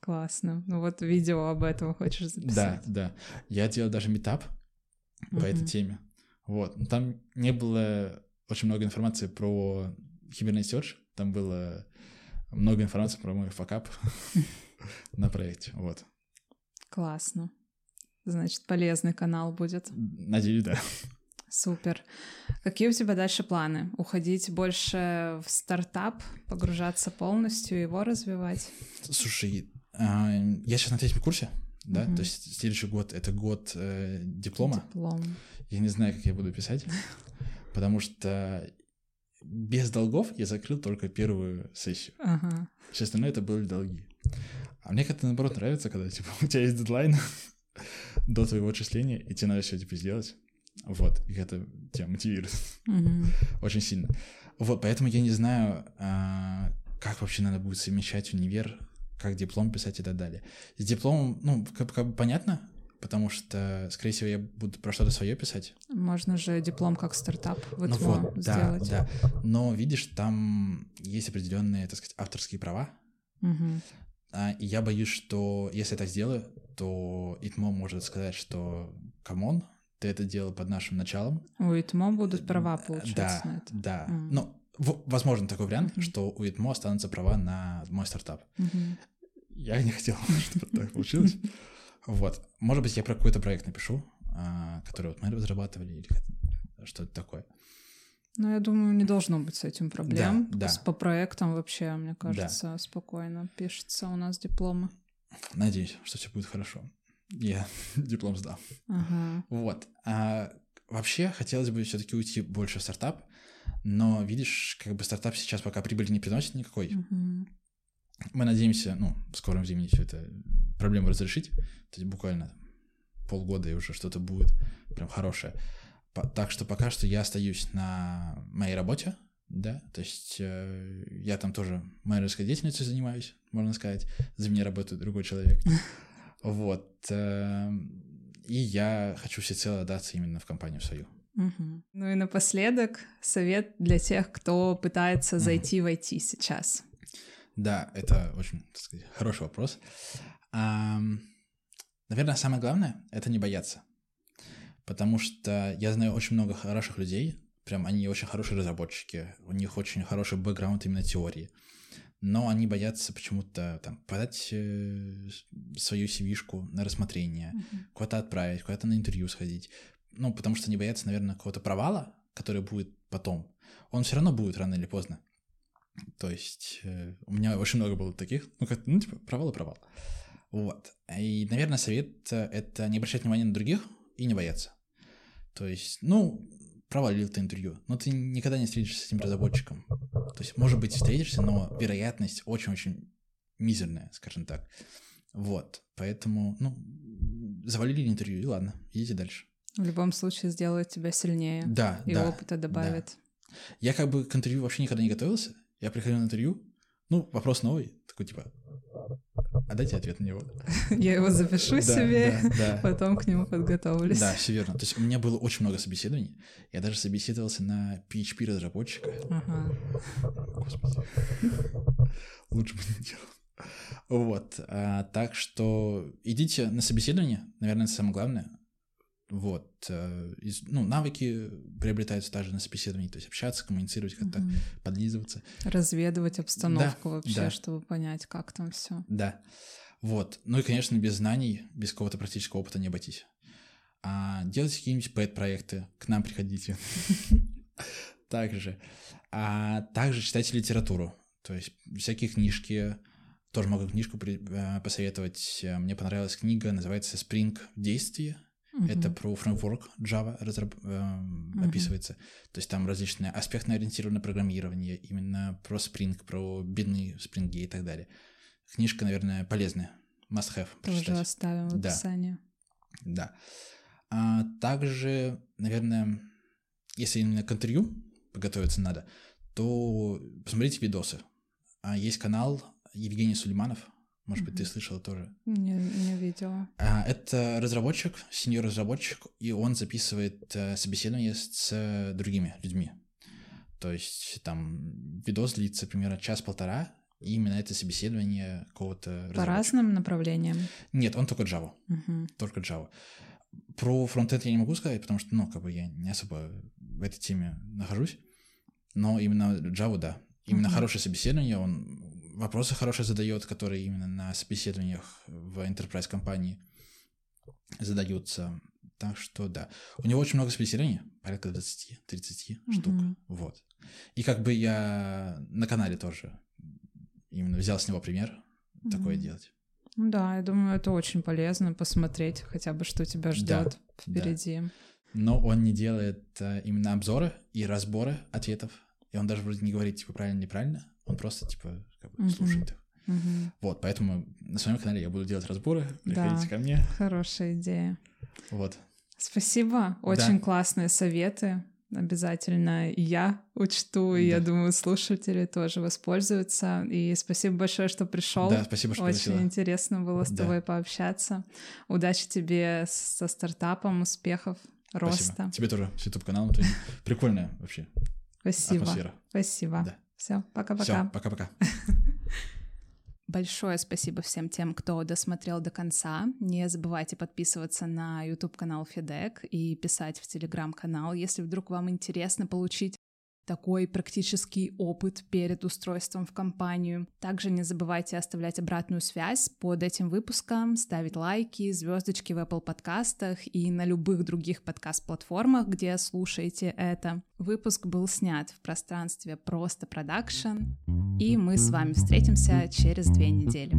Классно. Ну вот видео об этом хочешь записать. Да, да. Я делал даже метап угу. по этой теме. Вот. Там не было очень много информации про Hibernate Search. Там было много информации про мой факап на проекте. Вот. Классно. Значит, полезный канал будет. Надеюсь, да. Супер. Какие у тебя дальше планы? Уходить больше в стартап, погружаться полностью, его развивать? Слушай, а, я сейчас на третьем курсе, да, угу. то есть следующий год это год э, диплома. Диплом. Я не знаю, как я буду писать, потому что без долгов я закрыл только первую сессию. Ага. Все остальное это были долги. А мне как-то наоборот нравится, когда типа у тебя есть дедлайн до твоего отчисления, и тебе надо все типа сделать. Вот, и это тебя мотивирует очень сильно. Вот, поэтому я не знаю, а, как вообще надо будет совмещать универ, как диплом писать и так далее. С дипломом, ну, как, как бы понятно, потому что, скорее всего, я буду про что-то свое писать. Можно же диплом как стартап в ну вот, сделать. Да, да. Но видишь, там есть определенные, так сказать, авторские права. Угу. А, и я боюсь, что если я так сделаю, то ИТМО может сказать, что come on, ты это делал под нашим началом. У ИТМО будут права, получается, да, на это. Да, mm. ну, возможно такой вариант, mm-hmm. что у ИТМО останутся права на мой стартап. Mm-hmm. Я не хотел, чтобы так получилось. Вот. Может быть, я про какой-то проект напишу, а, который вот мы разрабатывали или что-то такое. Ну, я думаю, не должно быть с этим проблем. Да, да. По проектам вообще, мне кажется, да. спокойно пишется у нас дипломы. Надеюсь, что все будет хорошо. Я диплом сдал. Ага. Вот. А, вообще, хотелось бы все-таки уйти больше в стартап, но видишь, как бы стартап сейчас пока прибыли не приносит никакой. Угу. Мы надеемся, ну, в скором времени все это проблему разрешить. То есть буквально полгода и уже что-то будет прям хорошее. Так что пока что я остаюсь на моей работе, да, то есть э, я там тоже менеджерской деятельностью занимаюсь, можно сказать, за меня работает другой человек. Вот. Э, и я хочу всецело отдаться именно в компанию свою. Угу. Ну и напоследок совет для тех, кто пытается зайти угу. в IT сейчас. Да, это очень, так сказать, хороший вопрос. А, наверное, самое главное — это не бояться потому что я знаю очень много хороших людей, прям они очень хорошие разработчики, у них очень хороший бэкграунд именно теории, но они боятся почему-то там подать э, свою cv на рассмотрение, mm-hmm. куда-то отправить, куда-то на интервью сходить, ну, потому что они боятся, наверное, какого-то провала, который будет потом. Он все равно будет рано или поздно. То есть э, у меня очень много было таких, ну, как, ну, типа, провал и провал. Вот. И, наверное, совет — это не обращать внимания на других, и не бояться. То есть, ну, провалил ты интервью, но ты никогда не встретишься с этим разработчиком. То есть, может быть, встретишься, но вероятность очень-очень мизерная, скажем так. Вот, поэтому, ну, завалили интервью, и ладно, идите дальше. В любом случае сделает тебя сильнее. Да, и да. опыта добавит. Да. Я как бы к интервью вообще никогда не готовился. Я приходил на интервью, ну, вопрос новый, такой типа, а дайте ответ на него. Я его запишу себе, потом к нему подготовлюсь. Да, все верно. То есть у меня было очень много собеседований. Я даже собеседовался на PHP-разработчика. Ага. Господи. Лучше бы не делал. Вот. А, так что идите на собеседование. Наверное, это самое главное. Вот. Э, из, ну, навыки приобретаются также на собеседовании, то есть общаться, коммуницировать, как-то угу. подлизываться. Разведывать обстановку да, вообще, да. чтобы понять, как там все. Да. Вот. Ну и, конечно, без знаний, без какого-то практического опыта не обойтись. А делайте какие-нибудь пэт-проекты, к нам приходите. Также. А также читайте литературу. То есть всякие книжки, тоже могу книжку э, посоветовать. Мне понравилась книга, называется «Spring в действии». Uh-huh. Это про фреймворк Java разраб, э, uh-huh. описывается. То есть там различные аспектно-ориентированное программирование, именно про Spring, про бедные Spring и так далее. Книжка, наверное, полезная. Must have. Тоже прочитать. оставим в описании. Да. да. А также, наверное, если именно к интервью подготовиться надо, то посмотрите видосы. А есть канал Евгений Сулейманов, может быть, ты слышала тоже? Не, не видела. А, это разработчик, сеньор-разработчик, и он записывает э, собеседование с другими людьми. То есть там видос длится примерно час-полтора, и именно это собеседование какого-то По разным направлениям? Нет, он только Java. Угу. Только Java. Про фронтенд я не могу сказать, потому что, ну, как бы я не особо в этой теме нахожусь. Но именно Java, да. Именно угу. хорошее собеседование, он вопросы хорошие задает, которые именно на собеседованиях в enterprise компании задаются. Так что да. У него очень много собеседований, порядка 20-30 mm-hmm. штук. Вот. И как бы я на канале тоже именно взял с него пример mm-hmm. такое делать. Да, я думаю, это очень полезно посмотреть хотя бы, что тебя ждет да, впереди. Да. Но он не делает а, именно обзоры и разборы ответов. И он даже вроде не говорит, типа, правильно-неправильно. Он просто, типа, как бы, слушает их. Угу. Вот, поэтому на своем канале я буду делать разборы. Приходите да, ко мне. Хорошая идея. Вот. Спасибо. Очень да. классные советы. Обязательно я учту, да. и я думаю, слушатели тоже воспользуются. И спасибо большое, что пришел. Да, спасибо, что Очень просила. интересно было с да. тобой пообщаться. Удачи тебе со стартапом, успехов, спасибо. роста. Тебе тоже с YouTube-каналом. Прикольная вообще Спасибо. атмосфера. Спасибо. Да. Все, пока-пока. Все, пока-пока. Большое спасибо всем тем, кто досмотрел до конца. Не забывайте подписываться на YouTube-канал Фидек и писать в Telegram-канал, если вдруг вам интересно получить такой практический опыт перед устройством в компанию. Также не забывайте оставлять обратную связь под этим выпуском, ставить лайки, звездочки в Apple подкастах и на любых других подкаст-платформах, где слушаете это. Выпуск был снят в пространстве Просто Продакшн, и мы с вами встретимся через две недели.